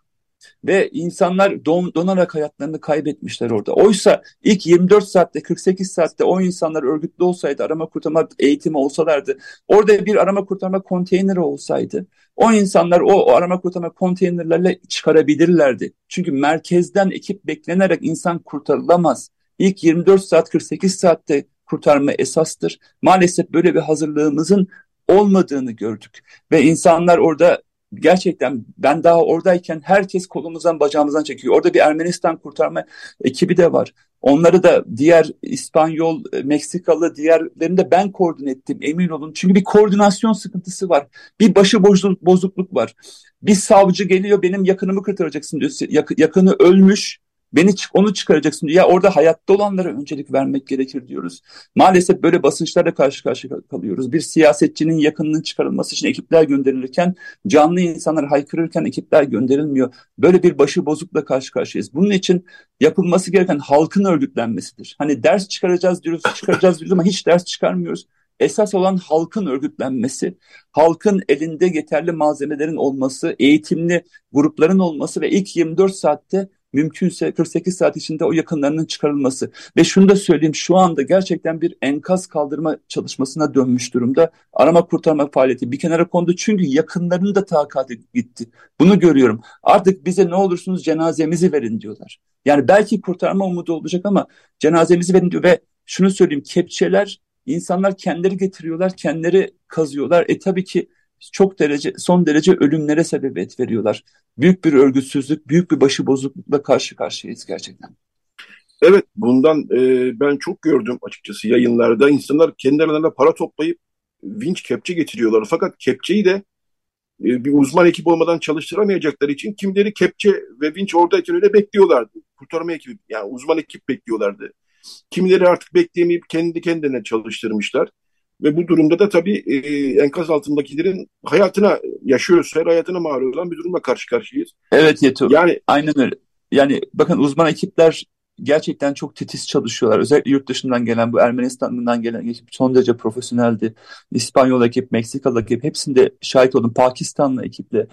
ve insanlar don, donarak hayatlarını kaybetmişler orada. Oysa ilk 24 saatte 48 saatte o insanlar örgütlü olsaydı arama kurtarma eğitimi olsalardı orada bir arama kurtarma konteyneri olsaydı o insanlar o, o arama kurtarma konteynerlerle çıkarabilirlerdi. Çünkü merkezden ekip beklenerek insan kurtarılamaz. İlk 24 saat 48 saatte kurtarma esastır. Maalesef böyle bir hazırlığımızın olmadığını gördük. Ve insanlar orada gerçekten ben daha oradayken herkes kolumuzdan bacağımızdan çekiyor. Orada bir Ermenistan kurtarma ekibi de var. Onları da diğer İspanyol, e, Meksikalı diğerlerini de ben koordine ettim emin olun. Çünkü bir koordinasyon sıkıntısı var. Bir başı bozukluk var. Bir savcı geliyor benim yakınımı kurtaracaksın diyor. Yak, yakını ölmüş Beni onu çıkaracaksın. Ya orada hayatta olanlara öncelik vermek gerekir diyoruz. Maalesef böyle basınçlarla karşı karşıya kalıyoruz. Bir siyasetçinin yakınının çıkarılması için ekipler gönderilirken canlı insanlar haykırırken ekipler gönderilmiyor. Böyle bir başı bozukla karşı karşıyayız. Bunun için yapılması gereken halkın örgütlenmesidir. Hani ders çıkaracağız diyoruz, çıkaracağız diyoruz ama hiç ders çıkarmıyoruz. Esas olan halkın örgütlenmesi, halkın elinde yeterli malzemelerin olması, eğitimli grupların olması ve ilk 24 saatte mümkünse 48 saat içinde o yakınlarının çıkarılması. Ve şunu da söyleyeyim şu anda gerçekten bir enkaz kaldırma çalışmasına dönmüş durumda. Arama kurtarma faaliyeti bir kenara kondu çünkü yakınlarının da takati gitti. Bunu görüyorum. Artık bize ne olursunuz cenazemizi verin diyorlar. Yani belki kurtarma umudu olacak ama cenazemizi verin diyor ve şunu söyleyeyim kepçeler insanlar kendileri getiriyorlar, kendileri kazıyorlar. E tabii ki çok derece son derece ölümlere sebebiyet veriyorlar. Büyük bir örgütsüzlük, büyük bir başıbozuklukla karşı karşıyayız gerçekten. Evet, bundan e, ben çok gördüm açıkçası yayınlarda. insanlar kendi para toplayıp vinç kepçe getiriyorlar. Fakat kepçeyi de e, bir uzman ekip olmadan çalıştıramayacakları için kimleri kepçe ve vinç oradayken öyle bekliyorlardı. Kurtarma ekibi, yani uzman ekip bekliyorlardı. Kimileri artık bekleyemeyip kendi kendine çalıştırmışlar. Ve bu durumda da tabii e, enkaz altındakilerin hayatına yaşıyoruz, her hayatına mal olan bir durumla karşı karşıyayız. Evet Yeto. Yani aynen öyle. Yani bakın uzman ekipler gerçekten çok titiz çalışıyorlar. Özellikle yurt dışından gelen bu Ermenistan'dan gelen ekip son derece profesyoneldi. İspanyol ekip, Meksikalı ekip hepsinde şahit oldum. Pakistanlı ekiple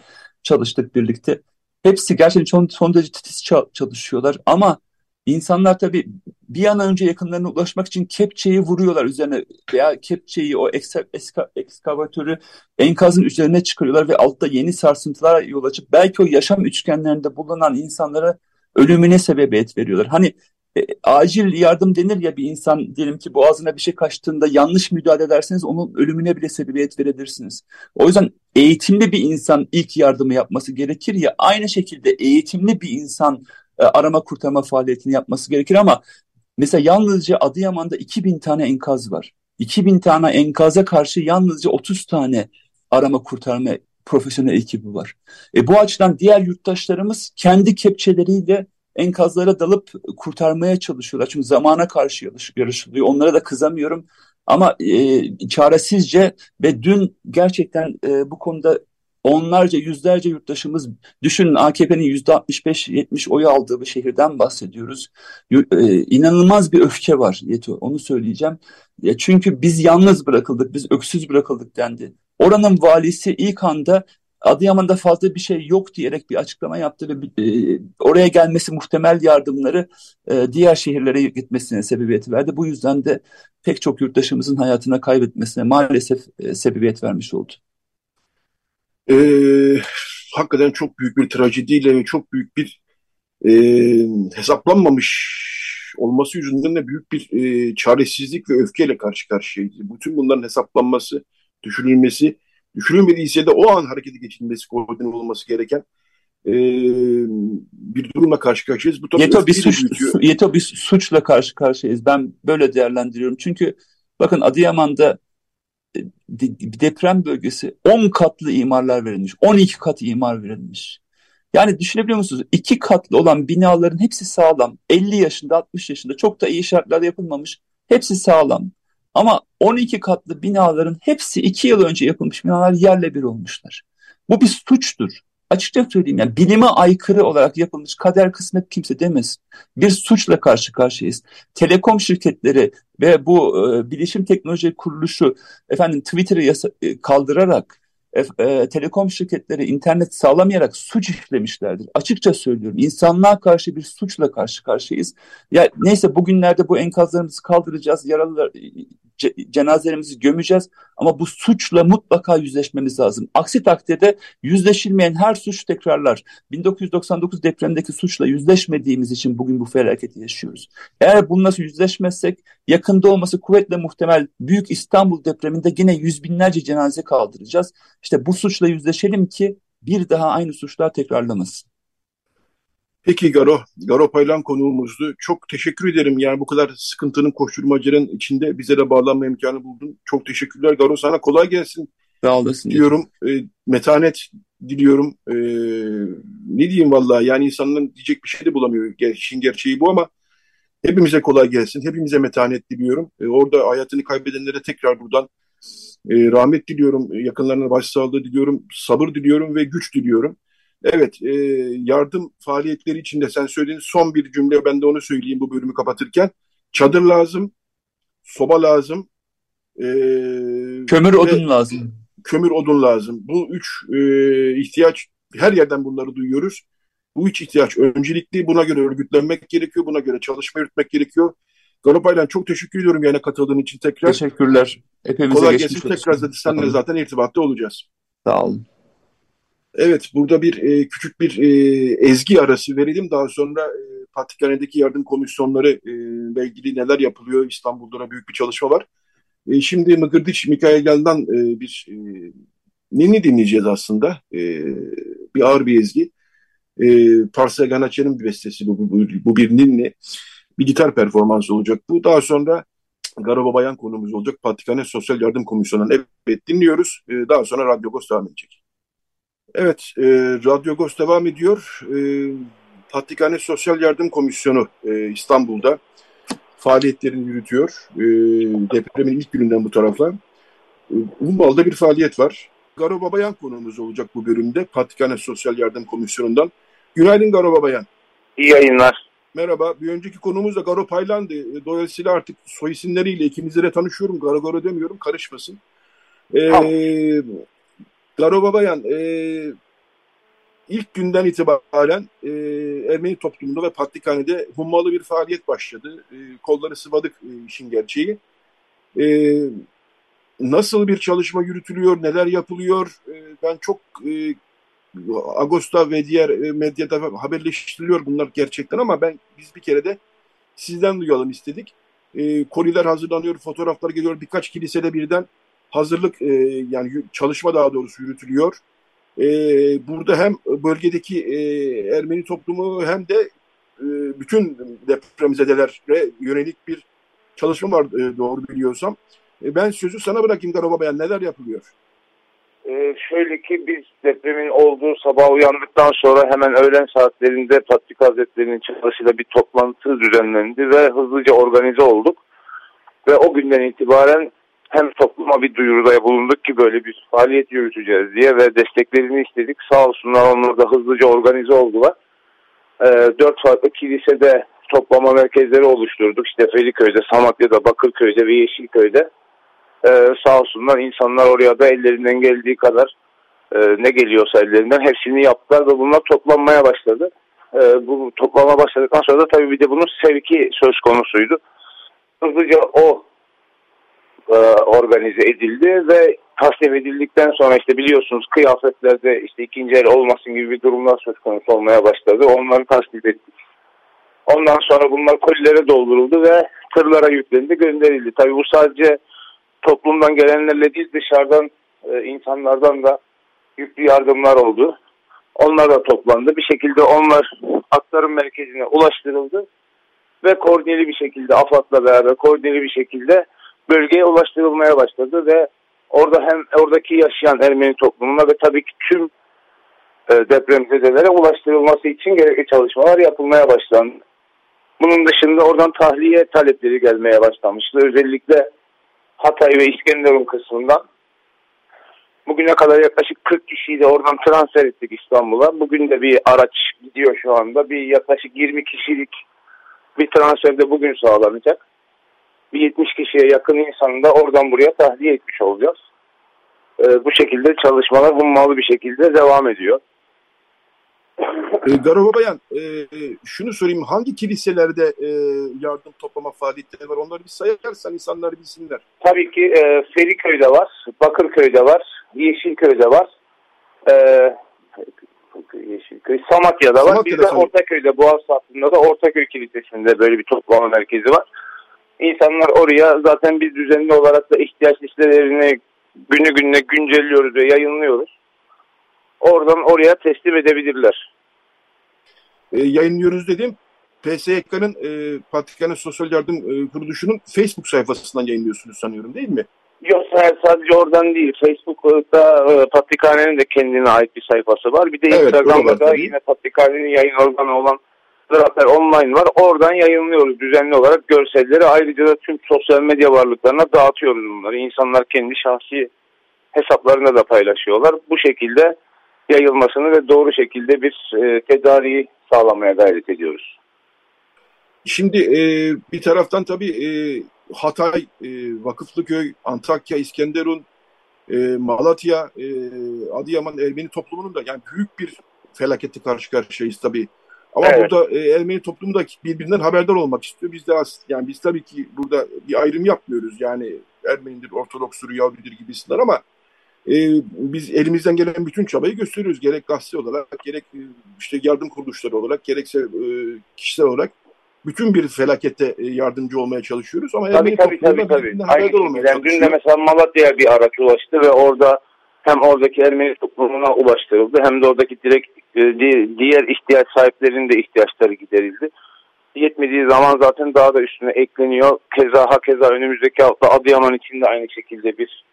çalıştık birlikte. Hepsi gerçekten son, son derece titiz çalışıyorlar ama İnsanlar tabii bir an önce yakınlarına ulaşmak için kepçeyi vuruyorlar üzerine veya kepçeyi o ekska, eska, ekskavatörü enkazın üzerine çıkarıyorlar ve altta yeni sarsıntılar yol açıp belki o yaşam üçgenlerinde bulunan insanlara ölümüne sebebiyet veriyorlar. Hani e, acil yardım denir ya bir insan diyelim ki boğazına bir şey kaçtığında yanlış müdahale ederseniz onun ölümüne bile sebebiyet verebilirsiniz. O yüzden eğitimli bir insan ilk yardımı yapması gerekir ya aynı şekilde eğitimli bir insan e, arama kurtarma faaliyetini yapması gerekir ama mesela yalnızca Adıyaman'da 2000 tane enkaz var. 2000 tane enkaza karşı yalnızca 30 tane arama kurtarma profesyonel ekibi var. E, bu açıdan diğer yurttaşlarımız kendi kepçeleriyle enkazlara dalıp kurtarmaya çalışıyorlar. Çünkü zamana karşı yarışılıyor. Onlara da kızamıyorum. Ama e, çaresizce ve dün gerçekten e, bu konuda onlarca yüzlerce yurttaşımız düşünün AKP'nin yüzde 65-70 oy aldığı bir şehirden bahsediyoruz. E, inanılmaz bir öfke var Yeto onu söyleyeceğim. Ya çünkü biz yalnız bırakıldık, biz öksüz bırakıldık dendi. Oranın valisi ilk anda Adıyaman'da fazla bir şey yok diyerek bir açıklama yaptı ve e, oraya gelmesi muhtemel yardımları e, diğer şehirlere gitmesine sebebiyet verdi. Bu yüzden de pek çok yurttaşımızın hayatına kaybetmesine maalesef e, sebebiyet vermiş oldu e, hakikaten çok büyük bir trajediyle ve çok büyük bir e, hesaplanmamış olması yüzünden de büyük bir e, çaresizlik ve öfkeyle karşı karşıyayız. Bütün bunların hesaplanması, düşünülmesi, düşünülmediyse de o an harekete geçilmesi, koordine olması gereken e, bir durumla karşı karşıyayız. Bu yeto bir, suç, yeto bir suçla karşı karşıyayız. Ben böyle değerlendiriyorum. Çünkü bakın Adıyaman'da deprem bölgesi 10 katlı imarlar verilmiş. 12 kat imar verilmiş. Yani düşünebiliyor musunuz? İki katlı olan binaların hepsi sağlam. 50 yaşında, 60 yaşında çok da iyi şartlarda yapılmamış. Hepsi sağlam. Ama 12 katlı binaların hepsi 2 yıl önce yapılmış binalar yerle bir olmuşlar. Bu bir suçtur açıkça söyleyeyim yani bilime aykırı olarak yapılmış kader kısmet kimse demez. Bir suçla karşı karşıyayız. Telekom şirketleri ve bu e, bilişim teknoloji kuruluşu efendim Twitter'ı yasa- e, kaldırarak e, e, telekom şirketleri internet sağlamayarak suç işlemişlerdir. Açıkça söylüyorum. İnsanlığa karşı bir suçla karşı karşıyayız. Ya neyse bugünlerde bu enkazlarımızı kaldıracağız. Yaralılar cenazelerimizi gömeceğiz ama bu suçla mutlaka yüzleşmemiz lazım. Aksi takdirde yüzleşilmeyen her suç tekrarlar. 1999 depremdeki suçla yüzleşmediğimiz için bugün bu felaketi yaşıyoruz. Eğer bununla yüzleşmezsek yakında olması kuvvetle muhtemel Büyük İstanbul depreminde yine yüz binlerce cenaze kaldıracağız. İşte bu suçla yüzleşelim ki bir daha aynı suçlar tekrarlamasın. Peki Garo, Garo Paylan konuğumuzdu. Çok teşekkür ederim. Yani bu kadar sıkıntının, koşturmacanın içinde bize de bağlanma imkanı buldun. Çok teşekkürler Garo. Sana kolay gelsin. Sağ olasın. Diyorum. E, metanet diliyorum. E, ne diyeyim vallahi yani insanların diyecek bir şey de bulamıyor. İşin gerçeği bu ama hepimize kolay gelsin. Hepimize metanet diliyorum. E, orada hayatını kaybedenlere tekrar buradan e, rahmet diliyorum. Yakınlarına başsağlığı diliyorum. Sabır diliyorum ve güç diliyorum. Evet, e, yardım faaliyetleri içinde sen söylediğin son bir cümle ben de onu söyleyeyim bu bölümü kapatırken. Çadır lazım, soba lazım. E, kömür odun lazım. Kömür odun lazım. Bu üç e, ihtiyaç her yerden bunları duyuyoruz. Bu üç ihtiyaç öncelikli. Buna göre örgütlenmek gerekiyor. Buna göre çalışma yürütmek gerekiyor. Galopaylan çok teşekkür ediyorum yine katıldığın için tekrar. Teşekkürler. Hepimize Kolay gelsin. Tekrar da seninle zaten irtibatta olacağız. Sağ olun. Evet, burada bir e, küçük bir e, ezgi arası verelim. Daha sonra e, Patrikhane'deki yardım komisyonları e, ile ilgili neler yapılıyor? İstanbul'da da büyük bir çalışma var. E, şimdi Mıgırdiç Mikail'den e, bir e, nini dinleyeceğiz aslında. E, bir ağır bir ezgi. E, Parsa Ganaçer'in bir bestesi bu, bu, bu, bu bir ninni. Bir gitar performansı olacak bu. Daha sonra Garo Bayan konumuz olacak. Patrikhane Sosyal Yardım Komisyonu'ndan evet dinliyoruz. E, daha sonra Radyo Ghost devam edecek. Evet, e, Radyo Ghost devam ediyor. E, Patrikhane Sosyal Yardım Komisyonu e, İstanbul'da faaliyetlerini yürütüyor. E, depremin ilk gününden bu tarafa. E, Umbal'da bir faaliyet var. Garo Babayan konuğumuz olacak bu bölümde. Patrikhane Sosyal Yardım Komisyonu'ndan. Günaydın Garo Babayan. İyi yayınlar. Merhaba. Bir önceki konumuz da Garo Paylan'dı. E, dolayısıyla artık soy isimleriyle ikimizle tanışıyorum. Garo Garo demiyorum. Karışmasın. Ee, tamam. Garo Babayan e, ilk günden itibaren e, Ermeni toplumunda ve Patrikhane'de hummalı bir faaliyet başladı. E, kolları sıvadık e, işin gerçeği. E, nasıl bir çalışma yürütülüyor, neler yapılıyor? E, ben çok e, Ağustos'ta ve diğer e, medyada haberleştiriliyor bunlar gerçekten ama ben biz bir kere de sizden duyalım istedik. E, koliler hazırlanıyor, fotoğraflar geliyor. Birkaç kilisede birden hazırlık e, yani çalışma daha doğrusu yürütülüyor. E, burada hem bölgedeki e, Ermeni toplumu hem de e, bütün depremzedelere yönelik bir çalışma var e, doğru biliyorsam. E, ben sözü sana bırakayım Garaba Bayan. Neler yapılıyor? Ee, şöyle ki biz depremin olduğu sabah uyandıktan sonra hemen öğlen saatlerinde Patrik Hazretleri'nin çağrısıyla bir toplantı düzenlendi ve hızlıca organize olduk. Ve o günden itibaren hem topluma bir duyuruda bulunduk ki böyle bir faaliyet yürüteceğiz diye ve desteklerini istedik. Sağ olsunlar onlar da hızlıca organize oldular. Ee, dört farklı kilisede toplama merkezleri oluşturduk. İşte Feliköy'de, Samatya'da, Bakırköy'de ve Yeşilköy'de. Ee, sağ olsunlar insanlar oraya da ellerinden geldiği kadar e, ne geliyorsa ellerinden hepsini yaptılar ve bunlar toplanmaya başladı. Ee, bu toplama başladıktan sonra da tabii bir de bunun sevki söz konusuydu. Hızlıca o e, organize edildi ve taslim edildikten sonra işte biliyorsunuz kıyafetlerde işte ikinci el olmasın gibi bir durumlar söz konusu olmaya başladı. Onları tasdik ettik. Ondan sonra bunlar kolilere dolduruldu ve tırlara yüklendi, gönderildi. Tabii bu sadece toplumdan gelenlerle değil dışarıdan e, insanlardan da yüklü yardımlar oldu. Onlar da toplandı. Bir şekilde onlar aktarım merkezine ulaştırıldı ve koordineli bir şekilde AFAD'la beraber koordineli bir şekilde bölgeye ulaştırılmaya başladı ve orada hem oradaki yaşayan Ermeni toplumuna ve tabii ki tüm e, depremzedelere ulaştırılması için gerekli çalışmalar yapılmaya başlandı. Bunun dışında oradan tahliye talepleri gelmeye başlamıştı. Özellikle Hatay ve İskenderun kısmından. Bugüne kadar yaklaşık 40 kişiyi de oradan transfer ettik İstanbul'a. Bugün de bir araç gidiyor şu anda. Bir yaklaşık 20 kişilik bir transfer de bugün sağlanacak. Bir 70 kişiye yakın insanı da oradan buraya tahliye etmiş olacağız. Ee, bu şekilde çalışmalar hummalı bir şekilde devam ediyor. E, Garo Babayan, e, şunu sorayım. Hangi kiliselerde e, yardım toplama faaliyetleri var? Onları bir sayarsan insanlar bilsinler. Tabii ki e, Feriköy'de var, Bakırköy'de var, Yeşilköy'de var. E, Yeşilköy, Samatya'da var. Samatya'da, bir de Ortaköy'de, Boğaz hattında da Ortaköy Kilisesi'nde böyle bir toplama merkezi var. İnsanlar oraya zaten biz düzenli olarak da ihtiyaç listelerini günü gününe güncelliyoruz ve yayınlıyoruz. Oradan oraya teslim edebilirler. E, yayınlıyoruz dedim. PSYK'nın e, Patrikhane Sosyal Yardım e, Kuruluşu'nun Facebook sayfasından yayınlıyorsunuz sanıyorum değil mi? Yok sadece oradan değil. Facebook'ta e, Patrikhane'nin de kendine ait bir sayfası var. Bir de Evet, Instagram'da da yine Patrikhane'nin yayın organı olan Zafer Online var. Oradan yayınlıyoruz düzenli olarak görselleri. Ayrıca da tüm sosyal medya varlıklarına dağıtıyoruz bunları. İnsanlar kendi şahsi hesaplarına da paylaşıyorlar. Bu şekilde yayılmasını ve doğru şekilde bir e, tedariği sağlamaya gayret ediyoruz. Şimdi e, bir taraftan tabii e, Hatay, e, Vakıflıköy, Antakya, İskenderun, e, Malatya, e, Adıyaman Ermeni toplumunun da yani büyük bir felakette karşı karşıyayız tabii. Ama Evet. burada e, Ermeni toplumu da birbirinden haberdar olmak istiyor. Biz de yani biz tabii ki burada bir ayrım yapmıyoruz. Yani Ermenidir, Ortodokstur, Yahudidir gibisinden ama e, biz elimizden gelen bütün çabayı gösteriyoruz. Gerek gazete olarak, gerek e, işte yardım kuruluşları olarak, gerekse e, kişisel olarak bütün bir felakette e, yardımcı olmaya çalışıyoruz. Ama Tabii Ermeni tabii tabii. tabii. Aynı olmaya. Yani dün de mesela Malatya'ya bir araç ulaştı ve orada hem oradaki Ermeni toplumuna ulaştırıldı hem de oradaki direkt e, di- diğer ihtiyaç sahiplerinin de ihtiyaçları giderildi. Yetmediği zaman zaten daha da üstüne ekleniyor. Keza hakeza önümüzdeki hafta Adıyaman için de aynı şekilde bir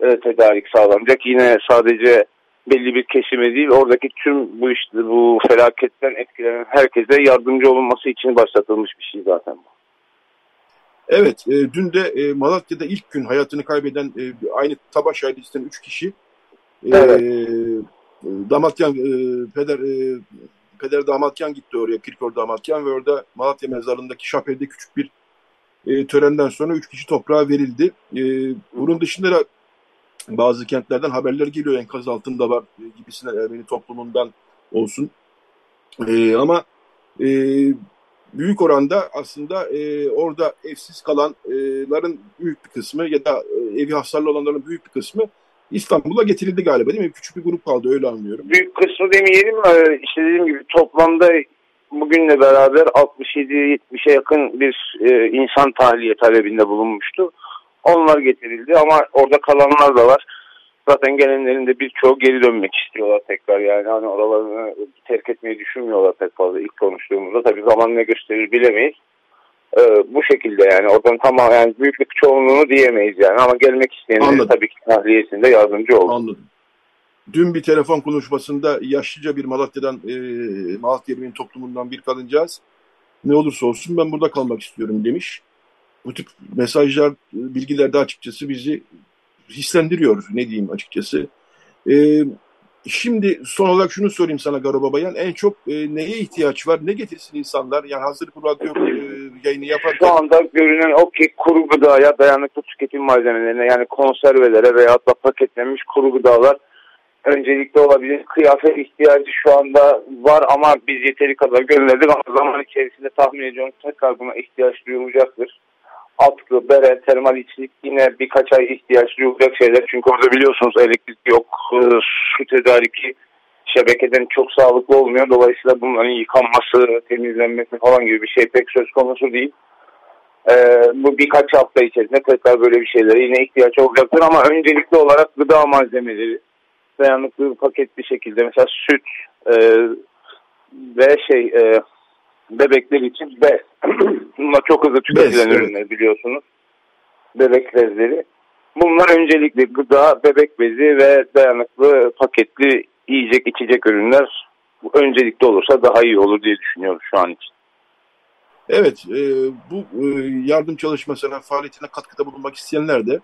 e, tedarik sağlanacak. Yine sadece belli bir kesime değil oradaki tüm bu işte bu felaketten etkilenen herkese yardımcı olunması için başlatılmış bir şey zaten bu. Evet, e, dün de e, Malatya'da ilk gün hayatını kaybeden e, aynı Tabaş ailesinden 3 kişi e, Evet. Damatyan, e, peder, e, peder Damatyan gitti oraya, Kirkor Damatyan ve orada Malatya mezarlığındaki şapelde küçük bir e, törenden sonra 3 kişi toprağa verildi. E, bunun dışında da bazı kentlerden haberler geliyor enkaz altında var e, gibisinden Ermeni toplumundan olsun. E, ama e, büyük oranda aslında e, orada evsiz kalanların büyük bir kısmı ya da e, evi hasarlı olanların büyük bir kısmı İstanbul'a getirildi galiba değil mi? Küçük bir grup kaldı öyle anlıyorum. büyük kısmı demeyelim e, işte dediğim gibi toplamda bugünle beraber 67-70'e yakın bir e, insan tahliye talebinde bulunmuştu. Onlar getirildi ama orada kalanlar da var. Zaten gelenlerin de birçoğu geri dönmek istiyorlar tekrar yani hani oralarını terk etmeyi düşünmüyorlar pek fazla ilk konuştuğumuzda. Tabii zaman ne gösterir bilemeyiz. E, bu şekilde yani oradan tamam yani büyük bir çoğunluğunu diyemeyiz yani ama gelmek isteyenlerin Anladım. tabii ki tahliyesinde yardımcı oldu. Anladım. Dün bir telefon konuşmasında yaşlıca bir Malatya'dan, e, Malatya Ermeni toplumundan bir kadıncağız ne olursa olsun ben burada kalmak istiyorum demiş. Bu tip mesajlar, bilgiler de açıkçası bizi hislendiriyor ne diyeyim açıkçası. E, şimdi son olarak şunu sorayım sana Garo Babayan. En çok e, neye ihtiyaç var? Ne getirsin insanlar? Yani hazır bu radyo e, yayını Şu yaparken anda görünen o ki kuru gıdaya dayanıklı tüketim malzemelerine yani konservelere veya da paketlenmiş kuru gıdalar öncelikle olabilir. Kıyafet ihtiyacı şu anda var ama biz yeteri kadar gönderdik ama zaman içerisinde tahmin ediyorum tekrar buna ihtiyaç duyulacaktır. Atkı, bere, termal içlik yine birkaç ay ihtiyaç duyulacak şeyler. Çünkü orada biliyorsunuz elektrik yok, e, su tedariki şebekeden çok sağlıklı olmuyor. Dolayısıyla bunların yıkanması, temizlenmesi falan gibi bir şey pek söz konusu değil. Ee, bu birkaç hafta içerisinde tekrar böyle bir şeylere yine ihtiyaç olacaktır ama öncelikli olarak gıda malzemeleri dayanıklı paketli şekilde mesela süt e, ve şey e, bebekler için bez. Bunlar çok hızlı tüketilen ürünler biliyorsunuz. Bebek bezleri. Bunlar öncelikli gıda, bebek bezi ve dayanıklı paketli yiyecek içecek ürünler öncelikli olursa daha iyi olur diye düşünüyoruz şu an için. Evet, e, bu e, yardım çalışmasına, faaliyetine katkıda bulunmak isteyenler de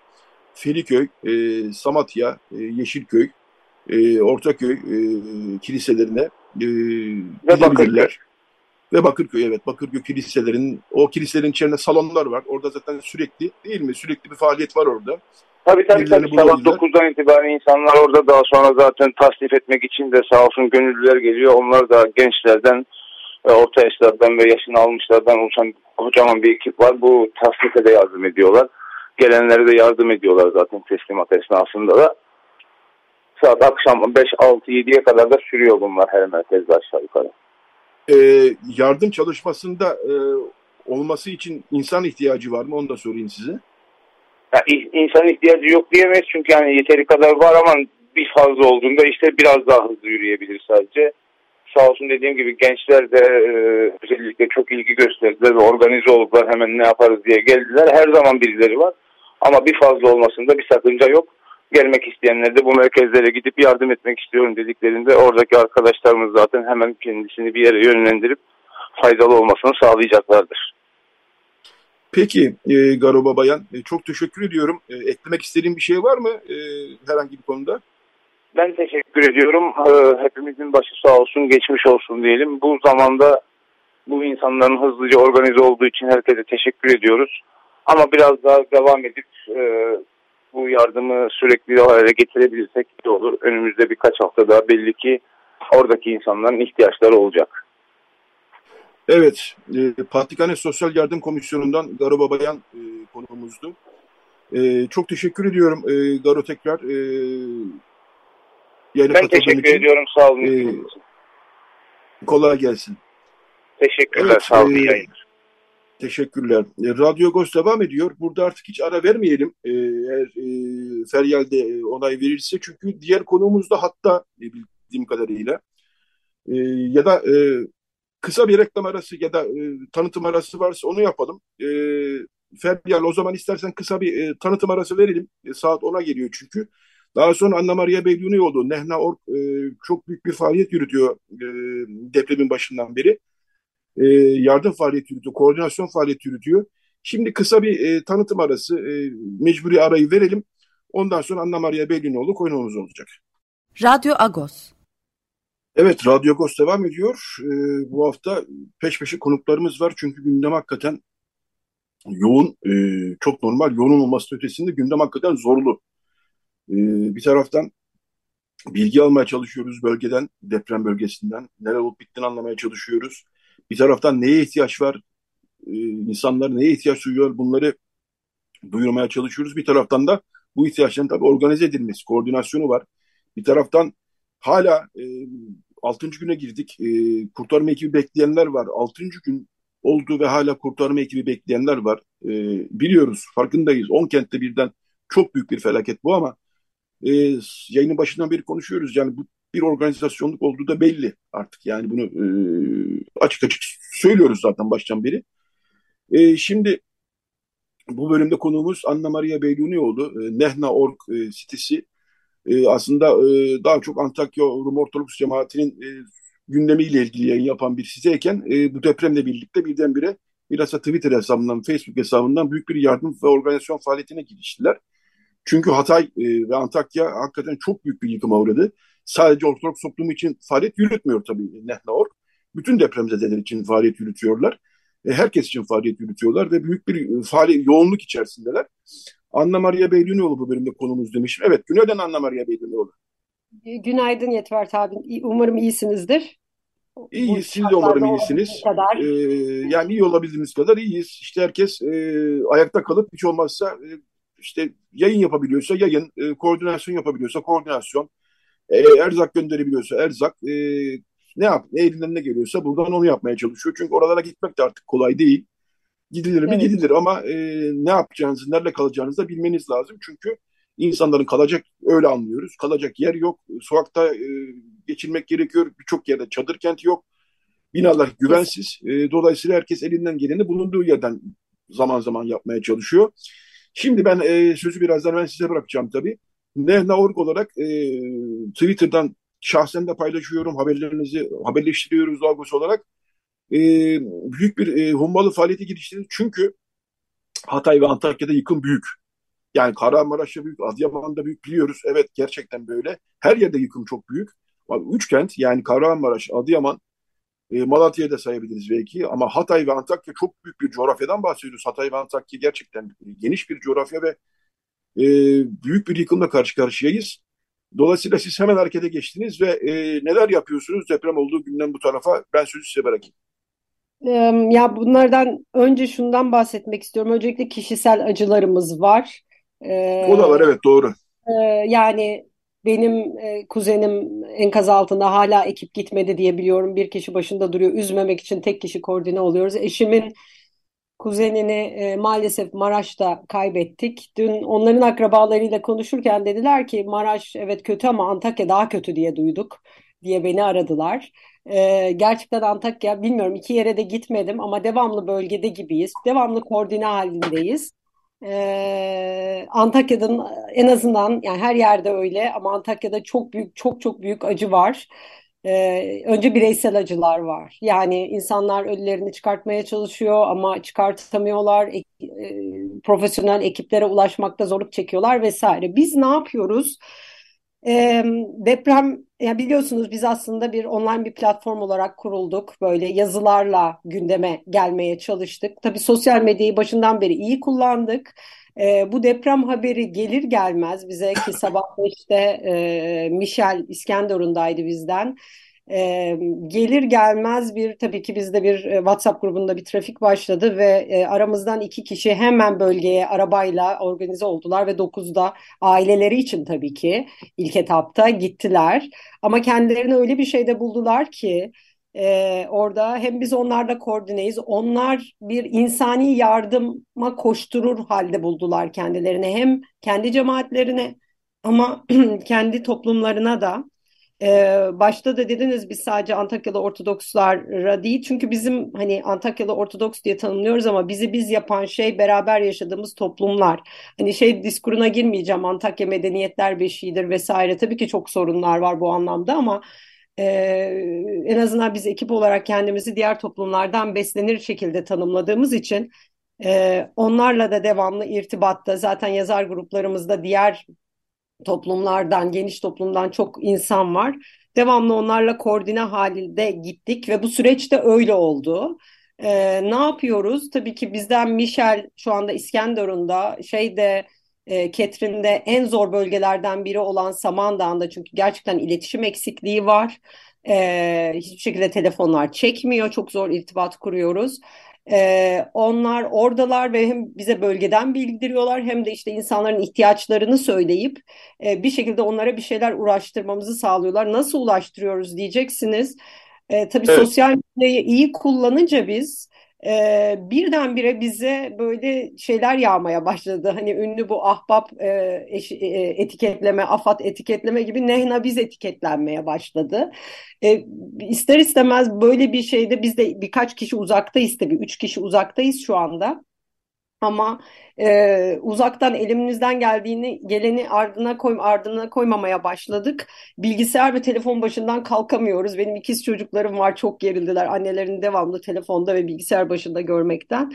Feriköy, e, Samatya, e, Yeşilköy, e, Ortaköy e, kiliselerine e, Ve Bakırköy. Ve Bakırköy, evet Bakırköy kiliselerinin, o kiliselerin içerisinde salonlar var. Orada zaten sürekli değil mi? Sürekli bir faaliyet var orada. Tabii tabii, tabii. sabah bulabilirler. 9'dan itibaren insanlar orada daha sonra zaten tasnif etmek için de sağ olsun gönüllüler geliyor. Onlar da gençlerden, e, orta yaşlardan ve yaşını almışlardan oluşan kocaman bir ekip var. Bu tasnife de yardım ediyorlar. Gelenlere de yardım ediyorlar zaten teslimat esnasında da. Saat akşam 5, 6, 7'ye kadar da sürüyor bunlar her merkezde aşağı yukarı. E, yardım çalışmasında e, olması için insan ihtiyacı var mı? Onu da sorayım size. Ya, i- insan ihtiyacı yok diyemeyiz çünkü yani yeteri kadar var ama bir fazla olduğunda işte biraz daha hızlı yürüyebilir sadece. Sağ olsun dediğim gibi gençler de e, özellikle çok ilgi gösterdiler ve organize oldular hemen ne yaparız diye geldiler. Her zaman birileri var. Ama bir fazla olmasında bir sakınca yok. Gelmek isteyenler de bu merkezlere gidip yardım etmek istiyorum dediklerinde oradaki arkadaşlarımız zaten hemen kendisini bir yere yönlendirip faydalı olmasını sağlayacaklardır. Peki e, Garoba Bayan e, çok teşekkür ediyorum. E, eklemek istediğin bir şey var mı e, herhangi bir konuda? Ben teşekkür ediyorum. E, hepimizin başı sağ olsun, geçmiş olsun diyelim. Bu zamanda bu insanların hızlıca organize olduğu için herkese teşekkür ediyoruz. Ama biraz daha devam edip e, bu yardımı sürekli hale getirebilirsek iyi olur. Önümüzde birkaç haftada belli ki oradaki insanların ihtiyaçları olacak. Evet, e, Patrikhane Sosyal Yardım Komisyonu'ndan Garo Babayan e, konuğumuzdu. E, çok teşekkür ediyorum e, Garo tekrar. E, ben teşekkür için. ediyorum, sağ olun. E, kolay gelsin. Teşekkürler, evet, sağ olun. E, teşekkürler. E, Radyo Agos devam ediyor. Burada artık hiç ara vermeyelim e, eğer e, Feryal de e, onay verirse. Çünkü diğer konuğumuz da hatta e, bildiğim kadarıyla. E, ya da e, kısa bir reklam arası ya da e, tanıtım arası varsa onu yapalım. E, Feryal o zaman istersen kısa bir e, tanıtım arası verelim. E, saat 10'a geliyor çünkü. Daha sonra Anna Maria Begluni oldu. Nehna Ork e, çok büyük bir faaliyet yürütüyor e, depremin başından beri. E, yardım faaliyeti yürütüyor, koordinasyon faaliyeti yürütüyor. Şimdi kısa bir e, tanıtım arası, e, mecburi arayı verelim. Ondan sonra Anna Maria Beglunioğlu konuğumuz olacak. Radyo Agos. Evet, Radyo Agos devam ediyor. E, bu hafta peş peşe konuklarımız var. Çünkü gündem hakikaten yoğun, e, çok normal. Yoğun olması ötesinde gündem hakikaten zorlu. E, bir taraftan bilgi almaya çalışıyoruz bölgeden, deprem bölgesinden. Neler olup bittiğini anlamaya çalışıyoruz. Bir taraftan neye ihtiyaç var? Ee, insanlar neye ihtiyaç duyuyor? Bunları duyurmaya çalışıyoruz. Bir taraftan da bu ihtiyaçların tabii organize edilmesi, koordinasyonu var. Bir taraftan hala e, 6. güne girdik. E, kurtarma ekibi bekleyenler var. 6. gün oldu ve hala kurtarma ekibi bekleyenler var. E, biliyoruz, farkındayız. 10 kentte birden çok büyük bir felaket bu ama e, yayının başından beri konuşuyoruz. Yani bu bir organizasyonluk olduğu da belli artık. Yani bunu e, açık açık söylüyoruz zaten baştan beri. E, şimdi bu bölümde konuğumuz Anna Maria Beylunioğlu. E, Nehna.org e, sitesi e, aslında e, daha çok Antakya Rum Ortodoks cemaatinin e, gündemiyle ilgili yayın yapan bir siteyken e, bu depremle birlikte birdenbire bilhassa Twitter hesabından, Facebook hesabından büyük bir yardım ve organizasyon faaliyetine giriştiler. Çünkü Hatay e, ve Antakya hakikaten çok büyük bir yıkıma uğradı sadece Ortodoks toplumu için faaliyet yürütmüyor tabii Nehnaor. Bütün depremzedeler için faaliyet yürütüyorlar. E, herkes için faaliyet yürütüyorlar ve büyük bir e, faaliyet, yoğunluk içerisindeler. Anna Maria Beylünioğlu bu bölümde konumuz demişim. Evet, günaydın Anna Maria Beylünioğlu. E, günaydın Yetvert abi. Umarım iyisinizdir. İyiyiz, siz de umarım iyisiniz. Kadar. Ee, yani iyi olabildiğimiz kadar iyiyiz. İşte herkes e, ayakta kalıp hiç olmazsa e, işte yayın yapabiliyorsa yayın, e, koordinasyon yapabiliyorsa koordinasyon, e, erzak gönderebiliyorsa erzak e, ne yap ne elinden ne geliyorsa buradan onu yapmaya çalışıyor. Çünkü oralara gitmek de artık kolay değil. Gidilir mi? Evet. Gidilir ama e, ne yapacağınızı, nerede kalacağınızı da bilmeniz lazım. Çünkü insanların kalacak öyle anlıyoruz. Kalacak yer yok. Sokakta e, geçirmek gerekiyor. Birçok yerde çadır kenti yok. Binalar güvensiz. E, dolayısıyla herkes elinden geleni bulunduğu yerden zaman zaman yapmaya çalışıyor. Şimdi ben e, sözü birazdan ben size bırakacağım tabii. Nehna.org olarak e, Twitter'dan şahsen de paylaşıyorum. Haberlerinizi haberleştiriyoruz Lagos olarak. E, büyük bir e, hummalı faaliyeti geliştirdik. Çünkü Hatay ve Antakya'da yıkım büyük. Yani Kahramanmaraş'ta büyük, Adıyaman'da büyük biliyoruz. Evet gerçekten böyle. Her yerde yıkım çok büyük. Üç kent yani Kahramanmaraş, Adıyaman, e, Malatya'yı da sayabiliriz belki. Ama Hatay ve Antakya çok büyük bir coğrafyadan bahsediyoruz. Hatay ve Antakya gerçekten geniş bir coğrafya ve e, büyük bir yıkımla karşı karşıyayız. Dolayısıyla siz hemen harekete geçtiniz ve e, neler yapıyorsunuz deprem olduğu günden bu tarafa? Ben sözü size bırakayım. Ya bunlardan önce şundan bahsetmek istiyorum. Öncelikle kişisel acılarımız var. O da var evet doğru. E, yani benim e, kuzenim enkaz altında hala ekip gitmedi diye biliyorum. Bir kişi başında duruyor. Üzmemek için tek kişi koordine oluyoruz. Eşimin kuzenini e, maalesef Maraş'ta kaybettik. Dün onların akrabalarıyla konuşurken dediler ki Maraş evet kötü ama Antakya daha kötü diye duyduk diye beni aradılar. E, gerçekten Antakya bilmiyorum iki yere de gitmedim ama devamlı bölgede gibiyiz. Devamlı koordine halindeyiz. Ee, Antakya'dan en azından yani her yerde öyle ama Antakya'da çok büyük çok çok büyük acı var. Ee, önce bireysel acılar var. Yani insanlar ölülerini çıkartmaya çalışıyor ama çıkartamıyorlar. E, e, profesyonel ekiplere ulaşmakta zorluk çekiyorlar vesaire. Biz ne yapıyoruz? E, deprem yani biliyorsunuz biz aslında bir online bir platform olarak kurulduk. Böyle yazılarla gündeme gelmeye çalıştık. Tabii sosyal medyayı başından beri iyi kullandık. E, bu deprem haberi gelir gelmez bize ki sabah 5'te e, Michel İskenderun'daydı bizden. E, gelir gelmez bir tabii ki bizde bir e, WhatsApp grubunda bir trafik başladı ve e, aramızdan iki kişi hemen bölgeye arabayla organize oldular ve 9'da aileleri için tabii ki ilk etapta gittiler. Ama kendilerini öyle bir şeyde buldular ki e, orada hem biz onlarla koordineyiz. Onlar bir insani yardıma koşturur halde buldular kendilerini. Hem kendi cemaatlerine ama kendi toplumlarına da. Ee, başta da dediniz biz sadece Antakyalı Ortodokslara değil çünkü bizim hani Antakyalı Ortodoks diye tanımlıyoruz ama bizi biz yapan şey beraber yaşadığımız toplumlar. Hani şey diskuruna girmeyeceğim Antakya medeniyetler beşiğidir vesaire tabii ki çok sorunlar var bu anlamda ama e, en azından biz ekip olarak kendimizi diğer toplumlardan beslenir şekilde tanımladığımız için e, onlarla da devamlı irtibatta zaten yazar gruplarımızda diğer toplumlardan, geniş toplumdan çok insan var. Devamlı onlarla koordine halinde gittik ve bu süreçte öyle oldu. Ee, ne yapıyoruz? Tabii ki bizden Michel şu anda İskenderun'da, şeyde e, Ketrin'de en zor bölgelerden biri olan Samandağ'da çünkü gerçekten iletişim eksikliği var. Ee, hiçbir şekilde telefonlar çekmiyor, çok zor irtibat kuruyoruz. Ee, onlar oradalar ve hem bize bölgeden bildiriyorlar hem de işte insanların ihtiyaçlarını söyleyip e, bir şekilde onlara bir şeyler uğraştırmamızı sağlıyorlar. Nasıl ulaştırıyoruz diyeceksiniz. E, tabii evet. sosyal medyayı iyi kullanınca biz e, birdenbire bize böyle şeyler yağmaya başladı. Hani ünlü bu ahbap e, eş, e, etiketleme, afat etiketleme gibi nehna biz etiketlenmeye başladı. E, ister istemez böyle bir şeyde biz de birkaç kişi uzaktayız tabii. Üç kişi uzaktayız şu anda. Ama e, uzaktan elimizden geldiğini geleni ardına koy, ardına koymamaya başladık. Bilgisayar ve telefon başından kalkamıyoruz. Benim ikiz çocuklarım var çok gerildiler annelerini devamlı telefonda ve bilgisayar başında görmekten.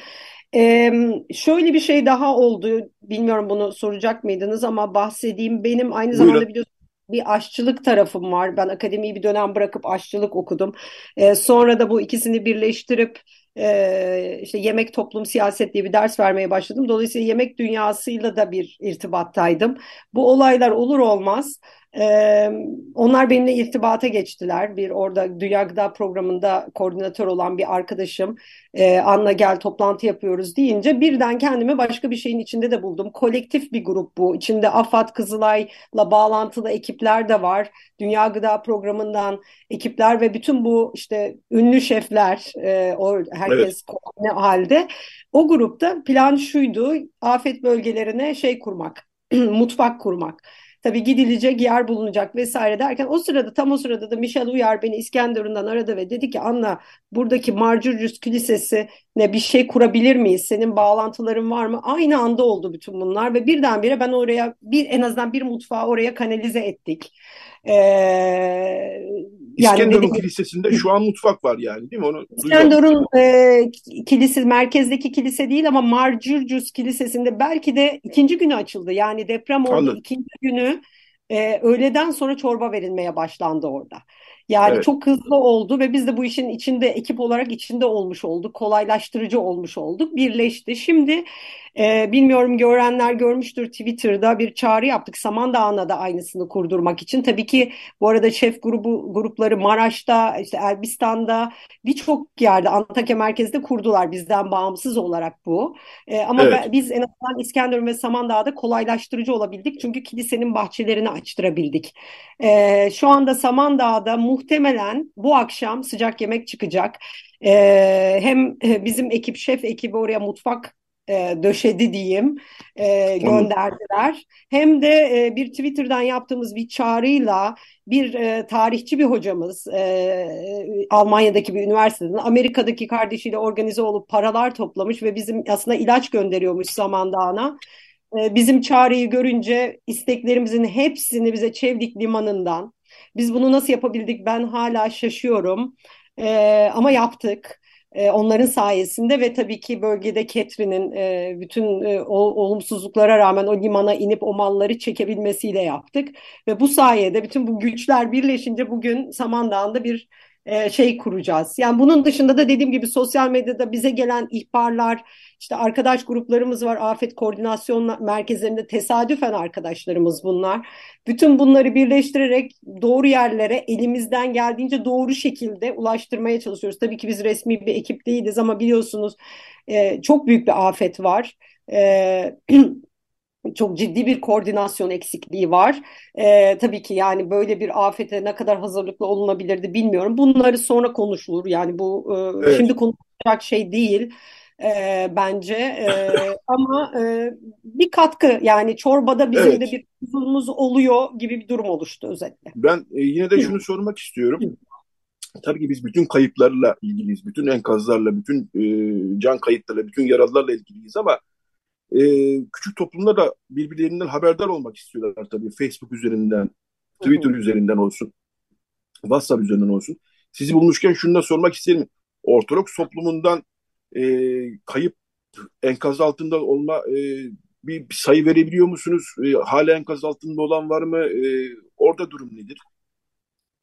Ee, şöyle bir şey daha oldu. Bilmiyorum bunu soracak mıydınız ama bahsedeyim. Benim aynı zamanda Buyurun. biliyorsunuz bir aşçılık tarafım var. Ben akademiyi bir dönem bırakıp aşçılık okudum. Ee, sonra da bu ikisini birleştirip e, işte yemek toplum siyaset diye bir ders vermeye başladım. Dolayısıyla yemek dünyasıyla da bir irtibattaydım. Bu olaylar olur olmaz ee, onlar benimle irtibata geçtiler. Bir orada Dünya Gıda Programı'nda koordinatör olan bir arkadaşım e, Anna gel toplantı yapıyoruz deyince birden kendimi başka bir şeyin içinde de buldum. Kolektif bir grup bu. İçinde AFAD, Kızılay'la bağlantılı ekipler de var. Dünya Gıda Programı'ndan ekipler ve bütün bu işte ünlü şefler, e, o herkes evet. halde. O grupta plan şuydu, afet bölgelerine şey kurmak, mutfak kurmak. Tabii gidilecek yer bulunacak vesaire derken o sırada tam o sırada da Michel Uyar beni İskenderun'dan aradı ve dedi ki Anna buradaki Marjurius Kilisesi ne bir şey kurabilir miyiz? Senin bağlantıların var mı? Aynı anda oldu bütün bunlar ve birdenbire ben oraya bir en azından bir mutfağı oraya kanalize ettik. Ee, İskenderun yani Kilisesi'nde şu an mutfak var yani değil mi? Onu İskenderun e, kilise merkezdeki kilise değil ama Marjurcus Kilisesi'nde belki de ikinci günü açıldı. Yani deprem oldu Anladım. ikinci günü e, öğleden sonra çorba verilmeye başlandı orada. Yani evet. çok hızlı oldu ve biz de bu işin içinde ekip olarak içinde olmuş olduk. Kolaylaştırıcı olmuş olduk. Birleşti. Şimdi e, bilmiyorum görenler görmüştür Twitter'da bir çağrı yaptık. Samandağ'ına da aynısını kurdurmak için. Tabii ki bu arada şef grubu grupları Maraş'ta, işte Elbistan'da birçok yerde Antakya merkezde kurdular bizden bağımsız olarak bu. E, ama evet. biz en azından İskenderun ve Samandağ'da kolaylaştırıcı olabildik. Çünkü kilisenin bahçelerini açtırabildik. E, şu anda Samandağ'da muhtemelen bu akşam sıcak yemek çıkacak. E, hem bizim ekip şef ekibi oraya mutfak e, döşedi diyeyim e, gönderdiler. Hem de e, bir Twitter'dan yaptığımız bir çağrıyla bir e, tarihçi bir hocamız e, Almanya'daki bir üniversiteden Amerika'daki kardeşiyle organize olup paralar toplamış ve bizim aslında ilaç gönderiyormuş Samandağ'ına. E, bizim çağrıyı görünce isteklerimizin hepsini bize Çevlik Limanı'ndan biz bunu nasıl yapabildik ben hala şaşıyorum e, ama yaptık. E, onların sayesinde ve tabii ki bölgede Ketri'nin e, bütün e, olumsuzluklara rağmen o limana inip o malları çekebilmesiyle yaptık. Ve bu sayede bütün bu güçler birleşince bugün Samandağ'ında bir e, şey kuracağız. Yani bunun dışında da dediğim gibi sosyal medyada bize gelen ihbarlar, işte arkadaş gruplarımız var, afet koordinasyon merkezlerinde tesadüfen arkadaşlarımız bunlar. Bütün bunları birleştirerek doğru yerlere elimizden geldiğince doğru şekilde ulaştırmaya çalışıyoruz. Tabii ki biz resmi bir ekip değiliz ama biliyorsunuz e, çok büyük bir afet var. E, çok ciddi bir koordinasyon eksikliği var. Ee, tabii ki yani böyle bir afete ne kadar hazırlıklı olunabilirdi bilmiyorum. Bunları sonra konuşulur. Yani bu e, evet. şimdi konuşacak şey değil e, bence. E, ama e, bir katkı yani çorbada bizim evet. de bir tuzumuz oluyor gibi bir durum oluştu özetle. Ben e, yine de şunu sormak istiyorum. Tabii ki biz bütün kayıplarla ilgiliyiz. Bütün enkazlarla, bütün e, can kayıplarıyla, bütün yaralılarla ilgiliyiz ama e, küçük toplumlar da birbirlerinden haberdar olmak istiyorlar tabii. Facebook üzerinden, Twitter üzerinden olsun, WhatsApp üzerinden olsun. Sizi bulmuşken şunu da sormak isterim. Ortodoks toplumundan e, kayıp enkaz altında olma e, bir, bir sayı verebiliyor musunuz? E, hala enkaz altında olan var mı? E, orada durum nedir?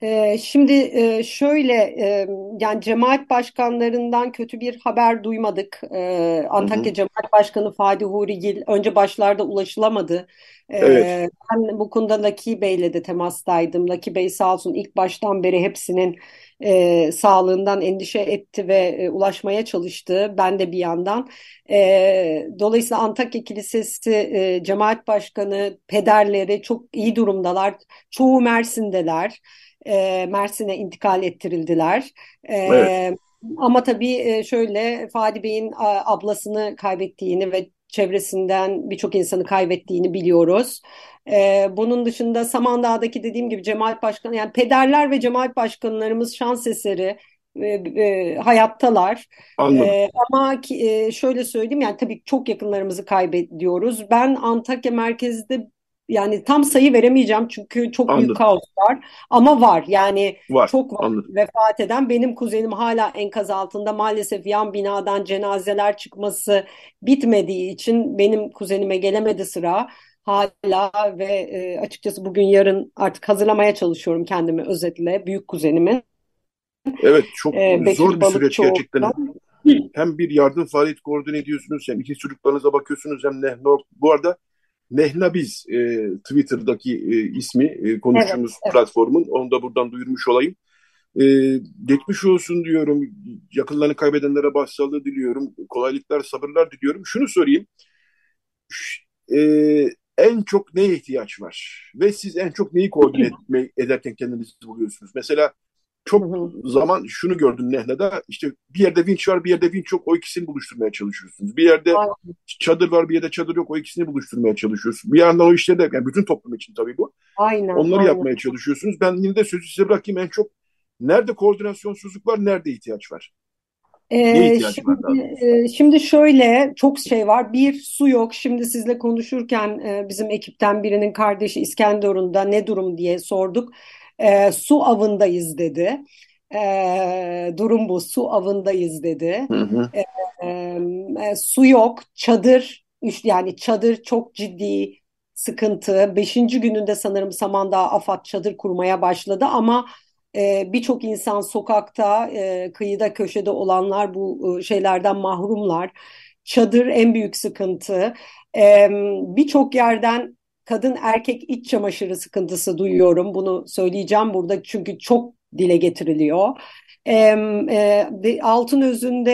Ee, şimdi e, şöyle e, yani cemaat başkanlarından kötü bir haber duymadık. Ee, Antakya hı hı. Cemaat Başkanı Fadi Hurigil önce başlarda ulaşılamadı. Ee, evet. Ben bu konuda Laki Bey'le de temastaydım. Laki Bey sağ olsun ilk baştan beri hepsinin e, sağlığından endişe etti ve e, ulaşmaya çalıştı. Ben de bir yandan. E, dolayısıyla Antakya Kilisesi e, Cemaat Başkanı, pederleri çok iyi durumdalar. Çoğu Mersin'deler e, Mersin'e intikal ettirildiler. E, evet. Ama tabii şöyle Fadi Bey'in ablasını kaybettiğini ve çevresinden birçok insanı kaybettiğini biliyoruz. Ee, bunun dışında Samandağ'daki dediğim gibi cemaat başkanı yani pederler ve cemaat başkanlarımız şans eseri e, e, hayattalar. Anladım. E, ama ki, e, şöyle söyleyeyim yani tabii çok yakınlarımızı kaybediyoruz. Ben Antakya merkezde yani tam sayı veremeyeceğim çünkü çok Anladım. büyük kaos var ama var yani var. çok var Anladım. vefat eden benim kuzenim hala enkaz altında maalesef yan binadan cenazeler çıkması bitmediği için benim kuzenime gelemedi sıra hala ve e, açıkçası bugün yarın artık hazırlamaya çalışıyorum kendimi özetle büyük kuzenimin. Evet çok ee, zor bir süreç gerçekten. Hem bir yardım faaliyeti koordine ediyorsunuz hem iki çocuklarınıza bakıyorsunuz hem ne bu arada Nehnabiz e, Twitter'daki e, ismi e, konuştuğumuz evet, evet. platformun. Onu da buradan duyurmuş olayım. E, geçmiş olsun diyorum. Yakınlarını kaybedenlere başsağlığı diliyorum. Kolaylıklar, sabırlar diliyorum. Şunu sorayım. E, en çok neye ihtiyaç var? Ve siz en çok neyi koordine ederken kendinizi buluyorsunuz? Mesela çok zaman şunu gördüm Nehna'da işte bir yerde vinç var bir yerde vinç yok o ikisini buluşturmaya çalışıyorsunuz. Bir yerde Aynen. çadır var bir yerde çadır yok o ikisini buluşturmaya çalışıyorsunuz. Bir yandan o işleri de yani bütün toplum için tabii bu. Aynen. Onları aynen. yapmaya çalışıyorsunuz. Ben yine de sözü size bırakayım en çok nerede koordinasyonsuzluk var nerede ihtiyaç var? Ee, şimdi, e, şimdi şöyle çok şey var. Bir su yok. Şimdi sizle konuşurken e, bizim ekipten birinin kardeşi İskenderun'da ne durum diye sorduk e, su avındayız dedi. E, durum bu su avındayız dedi. Hı hı. E, e, su yok çadır yani çadır çok ciddi sıkıntı. Beşinci gününde sanırım Samandağ AFAD çadır kurmaya başladı ama e, birçok insan sokakta, e, kıyıda, köşede olanlar bu e, şeylerden mahrumlar. Çadır en büyük sıkıntı. E, birçok yerden kadın erkek iç çamaşırı sıkıntısı duyuyorum. Bunu söyleyeceğim burada çünkü çok dile getiriliyor. E, e, altın özünde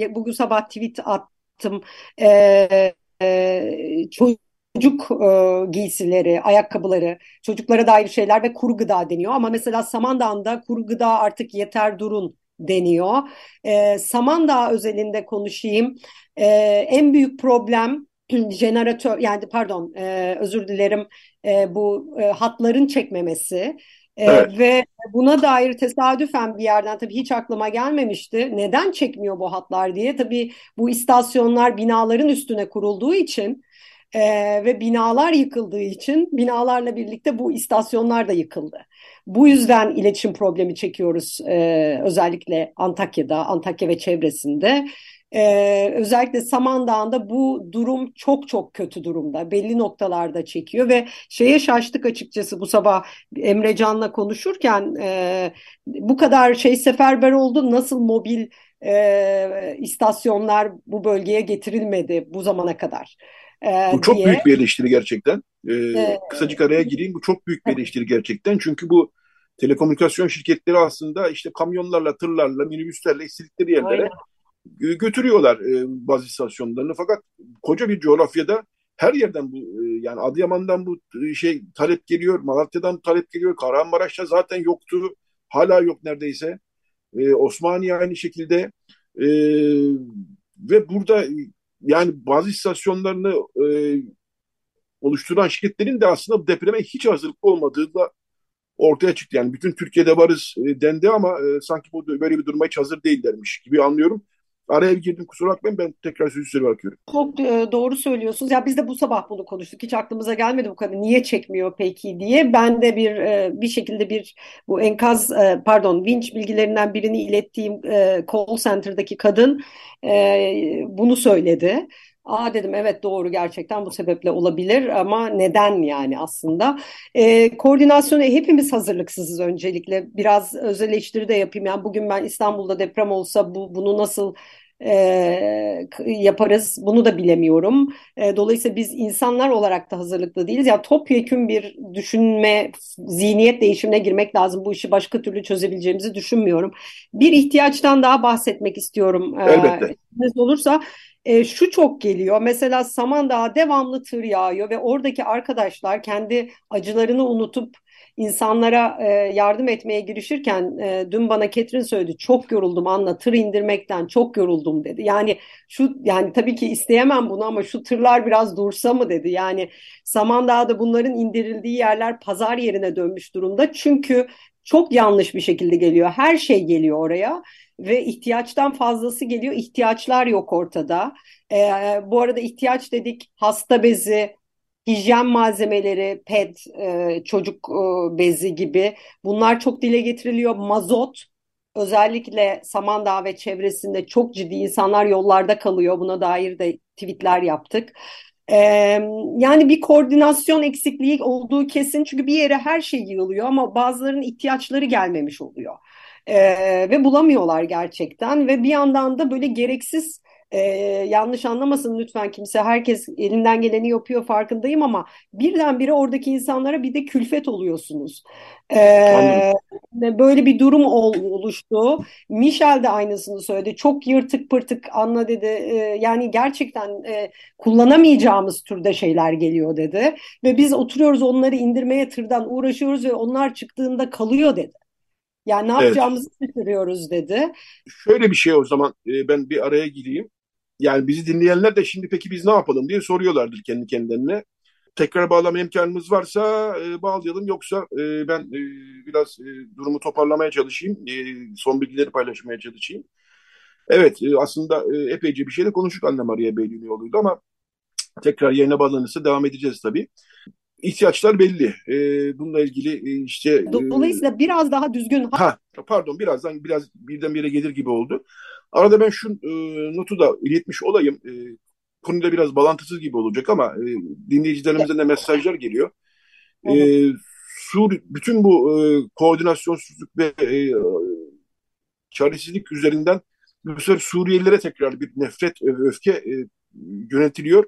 e, bugün sabah tweet attım. E, e, çocuk e, giysileri, ayakkabıları, çocuklara dair şeyler ve kuru gıda deniyor. Ama mesela Samandağ'da kuru gıda artık yeter durun deniyor. E, Samandağ özelinde konuşayım. E, en büyük problem jeneratör yani pardon e, özür dilerim e, bu e, hatların çekmemesi. Ee, evet. Ve buna dair tesadüfen bir yerden tabii hiç aklıma gelmemişti. Neden çekmiyor bu hatlar diye. Tabii bu istasyonlar binaların üstüne kurulduğu için e, ve binalar yıkıldığı için binalarla birlikte bu istasyonlar da yıkıldı. Bu yüzden iletişim problemi çekiyoruz e, özellikle Antakya'da, Antakya ve çevresinde. Ee, özellikle Samandağ'ında bu durum çok çok kötü durumda. Belli noktalarda çekiyor ve şeye şaştık açıkçası bu sabah Emre Can'la konuşurken e, bu kadar şey seferber oldu. Nasıl mobil e, istasyonlar bu bölgeye getirilmedi bu zamana kadar? E, bu çok diye. büyük bir eleştiri gerçekten. Ee, ee, kısacık araya gireyim. Bu çok büyük bir eleştiri gerçekten. Çünkü bu telekomünikasyon şirketleri aslında işte kamyonlarla, tırlarla, minibüslerle istedikleri yerlere Aynen götürüyorlar e, bazı istasyonlarını. Fakat koca bir coğrafyada her yerden bu e, yani Adıyaman'dan bu e, şey talep geliyor, Malatya'dan talep geliyor, Kahramanmaraş'ta zaten yoktu, hala yok neredeyse. E, Osmaniye aynı şekilde e, ve burada yani bazı istasyonlarını e, oluşturan şirketlerin de aslında depreme hiç hazırlıklı olmadığı da ortaya çıktı. Yani bütün Türkiye'de varız e, dendi ama e, sanki bu böyle bir duruma hiç hazır değillermiş gibi anlıyorum. Araya girdim kusura bakmayın ben tekrar sözü size bırakıyorum. Çok e, doğru söylüyorsunuz. Ya biz de bu sabah bunu konuştuk. Hiç aklımıza gelmedi bu kadar. Niye çekmiyor peki diye. Ben de bir e, bir şekilde bir bu enkaz e, pardon vinç bilgilerinden birini ilettiğim call center'daki kadın bunu söyledi. Aa dedim evet doğru gerçekten bu sebeple olabilir ama neden yani aslında? E, koordinasyonu hepimiz hazırlıksızız öncelikle. Biraz öz eleştiri de yapayım. Yani bugün ben İstanbul'da deprem olsa bu bunu nasıl e, yaparız bunu da bilemiyorum. E, dolayısıyla biz insanlar olarak da hazırlıklı değiliz. Ya yani topyekün bir düşünme, zihniyet değişimine girmek lazım. Bu işi başka türlü çözebileceğimizi düşünmüyorum. Bir ihtiyaçtan daha bahsetmek istiyorum. Elbette. E, olursa e, şu çok geliyor. Mesela Samandağ'a devamlı tır yağıyor ve oradaki arkadaşlar kendi acılarını unutup insanlara e, yardım etmeye girişirken e, dün bana Ketrin söyledi çok yoruldum anla tır indirmekten çok yoruldum dedi. Yani şu yani tabii ki isteyemem bunu ama şu tırlar biraz dursa mı dedi. Yani Samandağ'da bunların indirildiği yerler pazar yerine dönmüş durumda. Çünkü çok yanlış bir şekilde geliyor. Her şey geliyor oraya ve ihtiyaçtan fazlası geliyor. İhtiyaçlar yok ortada. Ee, bu arada ihtiyaç dedik hasta bezi, hijyen malzemeleri, pet, e, çocuk e, bezi gibi bunlar çok dile getiriliyor. Mazot özellikle Samandağ ve çevresinde çok ciddi insanlar yollarda kalıyor. Buna dair de tweetler yaptık. Ee, yani bir koordinasyon eksikliği olduğu kesin çünkü bir yere her şey yığılıyor ama bazılarının ihtiyaçları gelmemiş oluyor. Ee, ve bulamıyorlar gerçekten ve bir yandan da böyle gereksiz e, yanlış anlamasın lütfen kimse herkes elinden geleni yapıyor farkındayım ama birdenbire oradaki insanlara bir de külfet oluyorsunuz. Ee, böyle bir durum ol, oluştu. Michel de aynısını söyledi. Çok yırtık pırtık anla dedi. Ee, yani gerçekten e, kullanamayacağımız türde şeyler geliyor dedi. Ve biz oturuyoruz onları indirmeye tırdan uğraşıyoruz ve onlar çıktığında kalıyor dedi. Yani ne evet. yapacağımızı şaşırıyoruz dedi. Şöyle bir şey o zaman e, ben bir araya gireyim. Yani bizi dinleyenler de şimdi peki biz ne yapalım diye soruyorlardır kendi kendilerine. Tekrar bağlama imkanımız varsa e, bağlayalım yoksa e, ben e, biraz e, durumu toparlamaya çalışayım. E, son bilgileri paylaşmaya çalışayım. Evet e, aslında e, epeyce bir şeyle konuştuk Anne Maria Beylül'ün yoluydu ama tekrar yerine bağlanırsa devam edeceğiz tabii ihtiyaçlar belli. E, bununla ilgili e, işte... E, Dolayısıyla e, biraz daha düzgün... Ha, pardon birazdan biraz birden bire gelir gibi oldu. Arada ben şu e, notu da iletmiş olayım. E, konuyla biraz bağlantısız gibi olacak ama e, dinleyicilerimizden de mesajlar geliyor. E, Sur, bütün bu e, koordinasyonsuzluk ve e, çaresizlik üzerinden bu sefer Suriyelilere tekrar bir nefret ve öfke e, yönetiliyor.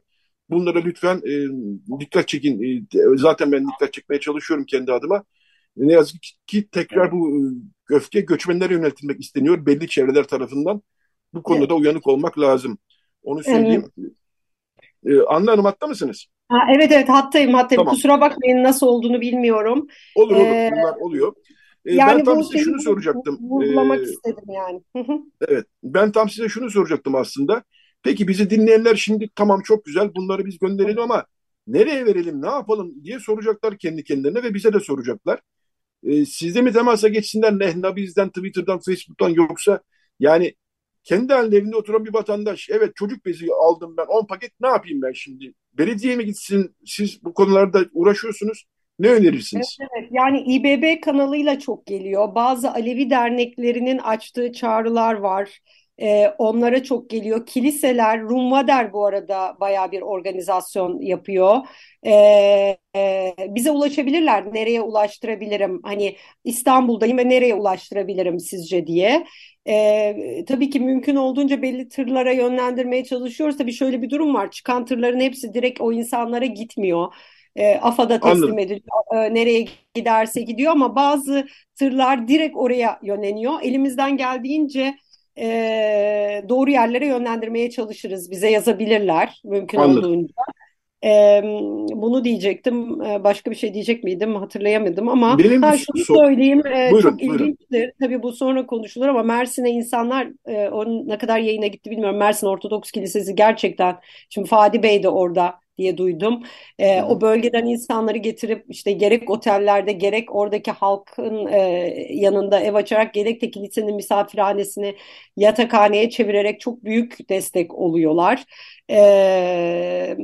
Bunlara lütfen e, dikkat çekin. E, zaten ben dikkat çekmeye çalışıyorum kendi adıma. Ne yazık ki tekrar bu e, öfke göçmenlere yöneltilmek isteniyor belli çevreler tarafından. Bu konuda evet. da uyanık olmak lazım. Onu söyleyeyim. Evet. Ee, Anla Hanım hatta mısınız? Ha, evet evet hattayım hattayım. Tamam. Kusura bakmayın nasıl olduğunu bilmiyorum. Olur olur ee... bunlar oluyor. E, yani ben tam size şunu soracaktım. Vurgulamak ee, istedim yani. evet. Ben tam size şunu soracaktım aslında. Peki bizi dinleyenler şimdi tamam çok güzel bunları biz gönderelim ama nereye verelim, ne yapalım diye soracaklar kendi kendilerine ve bize de soracaklar. E, sizde mi temasa geçsinler Nehna bizden, Twitter'dan, Facebook'tan yoksa yani kendi halinde oturan bir vatandaş evet çocuk bezi aldım ben 10 paket ne yapayım ben şimdi? Belediye mi gitsin? Siz bu konularda uğraşıyorsunuz. Ne önerirsiniz? Evet, evet. Yani İBB kanalıyla çok geliyor. Bazı Alevi derneklerinin açtığı çağrılar var. Ee, onlara çok geliyor. Kiliseler, Rumvader bu arada baya bir organizasyon yapıyor. Ee, e, bize ulaşabilirler. Nereye ulaştırabilirim? Hani İstanbul'dayım ve nereye ulaştırabilirim sizce diye. Ee, tabii ki mümkün olduğunca belli tırlara yönlendirmeye çalışıyoruz. Tabii şöyle bir durum var. Çıkan tırların hepsi direkt o insanlara gitmiyor e, AFAD'a teslim Anladım. ediliyor. E, nereye giderse gidiyor ama bazı tırlar direkt oraya yönleniyor. Elimizden geldiğince e, doğru yerlere yönlendirmeye çalışırız. Bize yazabilirler mümkün Anladım. olduğunca. Ee, bunu diyecektim. Ee, başka bir şey diyecek miydim hatırlayamadım ama Benim ha, şunu so söyleyeyim. Ee, buyurun, çok buyurun. ilginçtir. Tabii bu sonra konuşulur ama Mersin'e insanlar e, onun ne kadar yayına gitti bilmiyorum. Mersin Ortodoks Kilisesi gerçekten şimdi Fadi Bey de orada diye duydum. E, o bölgeden insanları getirip işte gerek otellerde gerek oradaki halkın e, yanında ev açarak gerek de kilisenin misafirhanesini yatakhaneye çevirerek çok büyük destek oluyorlar. Ee,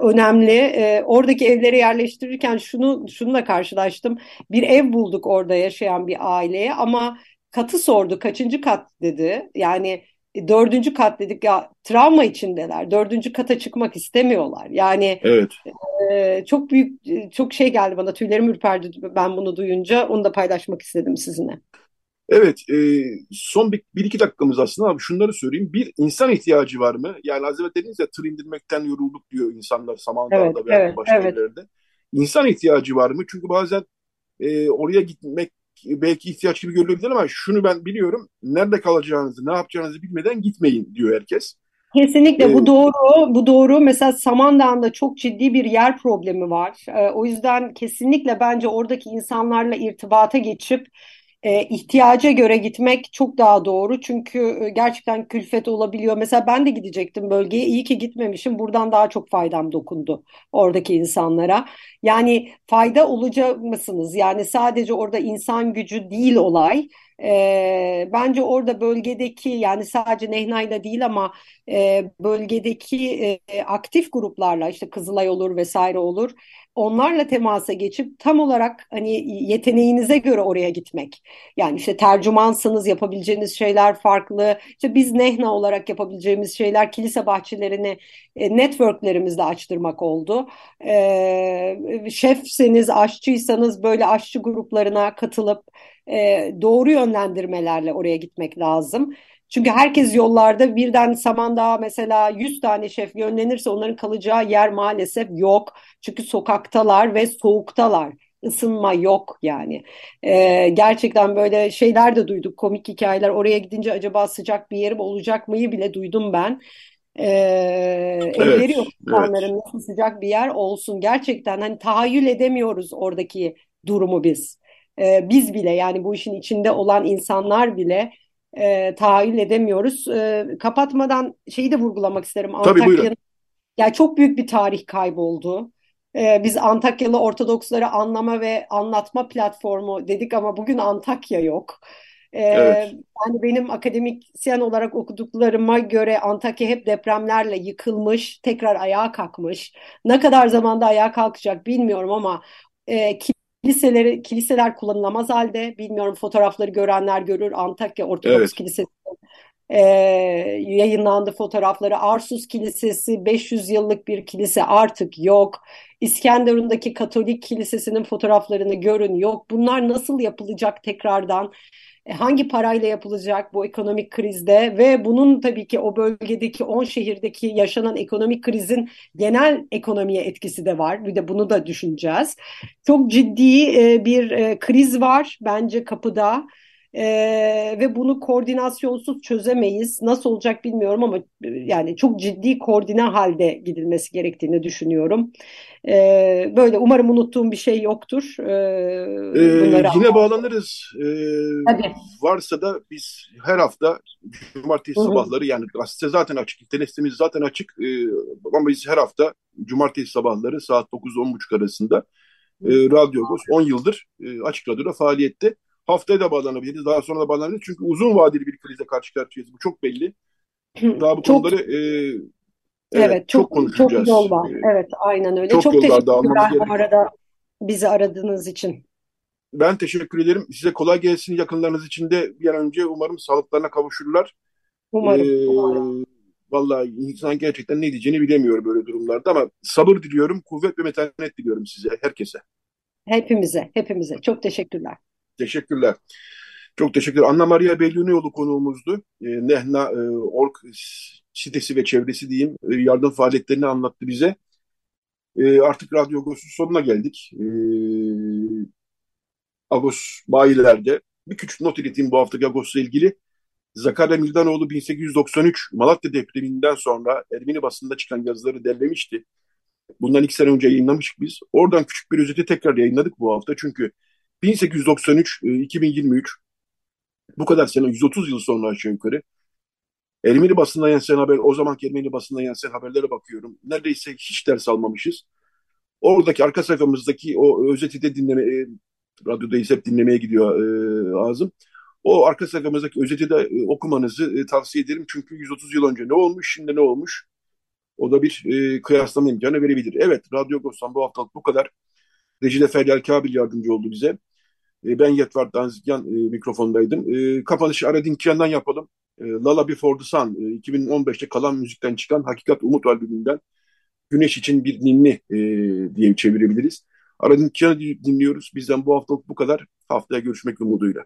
önemli. Ee, oradaki evlere yerleştirirken şunu şununla karşılaştım. Bir ev bulduk orada yaşayan bir aileye ama katı sordu. Kaçıncı kat dedi. Yani e, dördüncü kat dedik ya travma içindeler. Dördüncü kata çıkmak istemiyorlar. Yani evet. e, çok büyük e, çok şey geldi bana tüylerim ürperdi ben bunu duyunca. Onu da paylaşmak istedim sizinle. Evet, e, son bir, bir iki dakikamız aslında ama şunları söyleyeyim. Bir, insan ihtiyacı var mı? Yani az evvel dediniz ya tır indirmekten yorulduk diyor insanlar Samandağ'da evet, veya evet, başka evet. yerlerde. İnsan ihtiyacı var mı? Çünkü bazen e, oraya gitmek belki ihtiyaç gibi görülebilir ama şunu ben biliyorum. Nerede kalacağınızı, ne yapacağınızı bilmeden gitmeyin diyor herkes. Kesinlikle ee, bu doğru. Bu doğru. Mesela Samandağ'da çok ciddi bir yer problemi var. Ee, o yüzden kesinlikle bence oradaki insanlarla irtibata geçip e, ihtiyaca göre gitmek çok daha doğru. Çünkü e, gerçekten külfet olabiliyor. Mesela ben de gidecektim bölgeye. İyi ki gitmemişim. Buradan daha çok faydam dokundu oradaki insanlara. Yani fayda olacak mısınız? Yani sadece orada insan gücü değil olay. E, bence orada bölgedeki yani sadece Nehna'yla değil ama e, bölgedeki e, aktif gruplarla işte Kızılay olur vesaire olur onlarla temasa geçip tam olarak hani yeteneğinize göre oraya gitmek. Yani işte tercümansınız yapabileceğiniz şeyler farklı. İşte biz Nehna olarak yapabileceğimiz şeyler kilise bahçelerini e, networklerimizle açtırmak oldu. E, şefseniz, aşçıysanız böyle aşçı gruplarına katılıp e, doğru yönlendirmelerle oraya gitmek lazım. Çünkü herkes yollarda birden Samandağ mesela 100 tane şef yönlenirse onların kalacağı yer maalesef yok. Çünkü sokaktalar ve soğuktalar. Isınma yok yani. Ee, gerçekten böyle şeyler de duyduk komik hikayeler. Oraya gidince acaba sıcak bir yerim olacak mıyı bile duydum ben. Ee, evet, evleri yok insanların evet. nasıl sıcak bir yer olsun. Gerçekten hani tahayyül edemiyoruz oradaki durumu biz. Ee, biz bile yani bu işin içinde olan insanlar bile e, tahayyül edemiyoruz. E, kapatmadan şeyi de vurgulamak isterim. Antakya'nın yani çok büyük bir tarih kayboldu. E, biz Antakyalı Ortodoksları anlama ve anlatma platformu dedik ama bugün Antakya yok. E, evet. Yani benim akademisyen olarak okuduklarıma göre Antakya hep depremlerle yıkılmış, tekrar ayağa kalkmış. Ne kadar zamanda ayağa kalkacak bilmiyorum ama e, Kiliseleri, kiliseler kullanılamaz halde. Bilmiyorum fotoğrafları görenler görür. Antakya Ortodoks evet. Kilisesi e, yayınlandı fotoğrafları. Arsus Kilisesi 500 yıllık bir kilise artık yok. İskenderun'daki Katolik Kilisesi'nin fotoğraflarını görün yok. Bunlar nasıl yapılacak tekrardan? E, hangi parayla yapılacak bu ekonomik krizde ve bunun tabii ki o bölgedeki 10 şehirdeki yaşanan ekonomik krizin genel ekonomiye etkisi de var. Bir de bunu da düşüneceğiz. Çok ciddi e, bir e, kriz var bence kapıda. E, ve bunu koordinasyonsuz çözemeyiz. Nasıl olacak bilmiyorum ama e, yani çok ciddi koordine halde gidilmesi gerektiğini düşünüyorum. E, böyle umarım unuttuğum bir şey yoktur. E, ee, yine bağlanırız. Ee, varsa da biz her hafta cumartesi Hı-hı. sabahları yani gazete zaten açık, internet sitemiz zaten açık ee, ama biz her hafta cumartesi sabahları saat 9-10.30 arasında e, Radyo Agos 10 yıldır e, açık radyoda faaliyette. Haftaya da bağlanabiliriz. Daha sonra da bağlanabiliriz. Çünkü uzun vadeli bir krizle karşı karşıyayız. Bu çok belli. Daha bu çok, konuları e, evet, evet çok, çok konuşacağız. Çok yol var. E, evet aynen öyle. Çok, çok teşekkürler bu arada bizi aradığınız için. Ben teşekkür ederim. Size kolay gelsin. Yakınlarınız için de bir an önce umarım sağlıklarına kavuşurlar. Umarım. Ee, umarım. Vallahi insan gerçekten ne diyeceğini bilemiyor böyle durumlarda ama sabır diliyorum, kuvvet ve metanet diliyorum size, herkese. Hepimize, hepimize. Çok teşekkürler. Teşekkürler. Çok teşekkürler. Anna Maria Bellunioğlu konuğumuzdu. E, Nehna e, Ork sitesi ve çevresi diyeyim e, yardım faaliyetlerini anlattı bize. E, artık Radyo Agos'un sonuna geldik. E, Agos bayilerde bir küçük not ileteyim bu haftaki Agos'la ilgili. Zakarya Mildanoğlu 1893 Malatya depreminden sonra Ermeni basında çıkan yazıları derlemişti. Bundan iki sene önce yayınlamıştık biz. Oradan küçük bir özeti tekrar yayınladık bu hafta. Çünkü 1893-2023 e, bu kadar sene 130 yıl sonra aşağı yukarı Ermeni basından yansıyan haber, o zamanki Ermeni basından yansıyan haberlere bakıyorum. Neredeyse hiç ders almamışız. Oradaki arka sayfamızdaki o özeti de dinleme, e, radyoda hep dinlemeye gidiyor e, ağzım. O arka sayfamızdaki özeti de e, okumanızı e, tavsiye ederim. Çünkü 130 yıl önce ne olmuş, şimdi ne olmuş? O da bir e, kıyaslama imkanı verebilir. Evet, Radyo Gostan bu haftalık bu kadar. Recide Feryal Kabil yardımcı oldu bize. E, ben Yetvart Danzigyan e, mikrofondaydım. E, kapanışı Aradinkiyan'dan yapalım. E, Lala Before the Sun, e, 2015'te kalan müzikten çıkan Hakikat Umut albümünden Güneş için bir ninni e, diye çevirebiliriz. Aradinkiyan'ı dinliyoruz. Bizden bu haftalık bu kadar. Haftaya görüşmek umuduyla.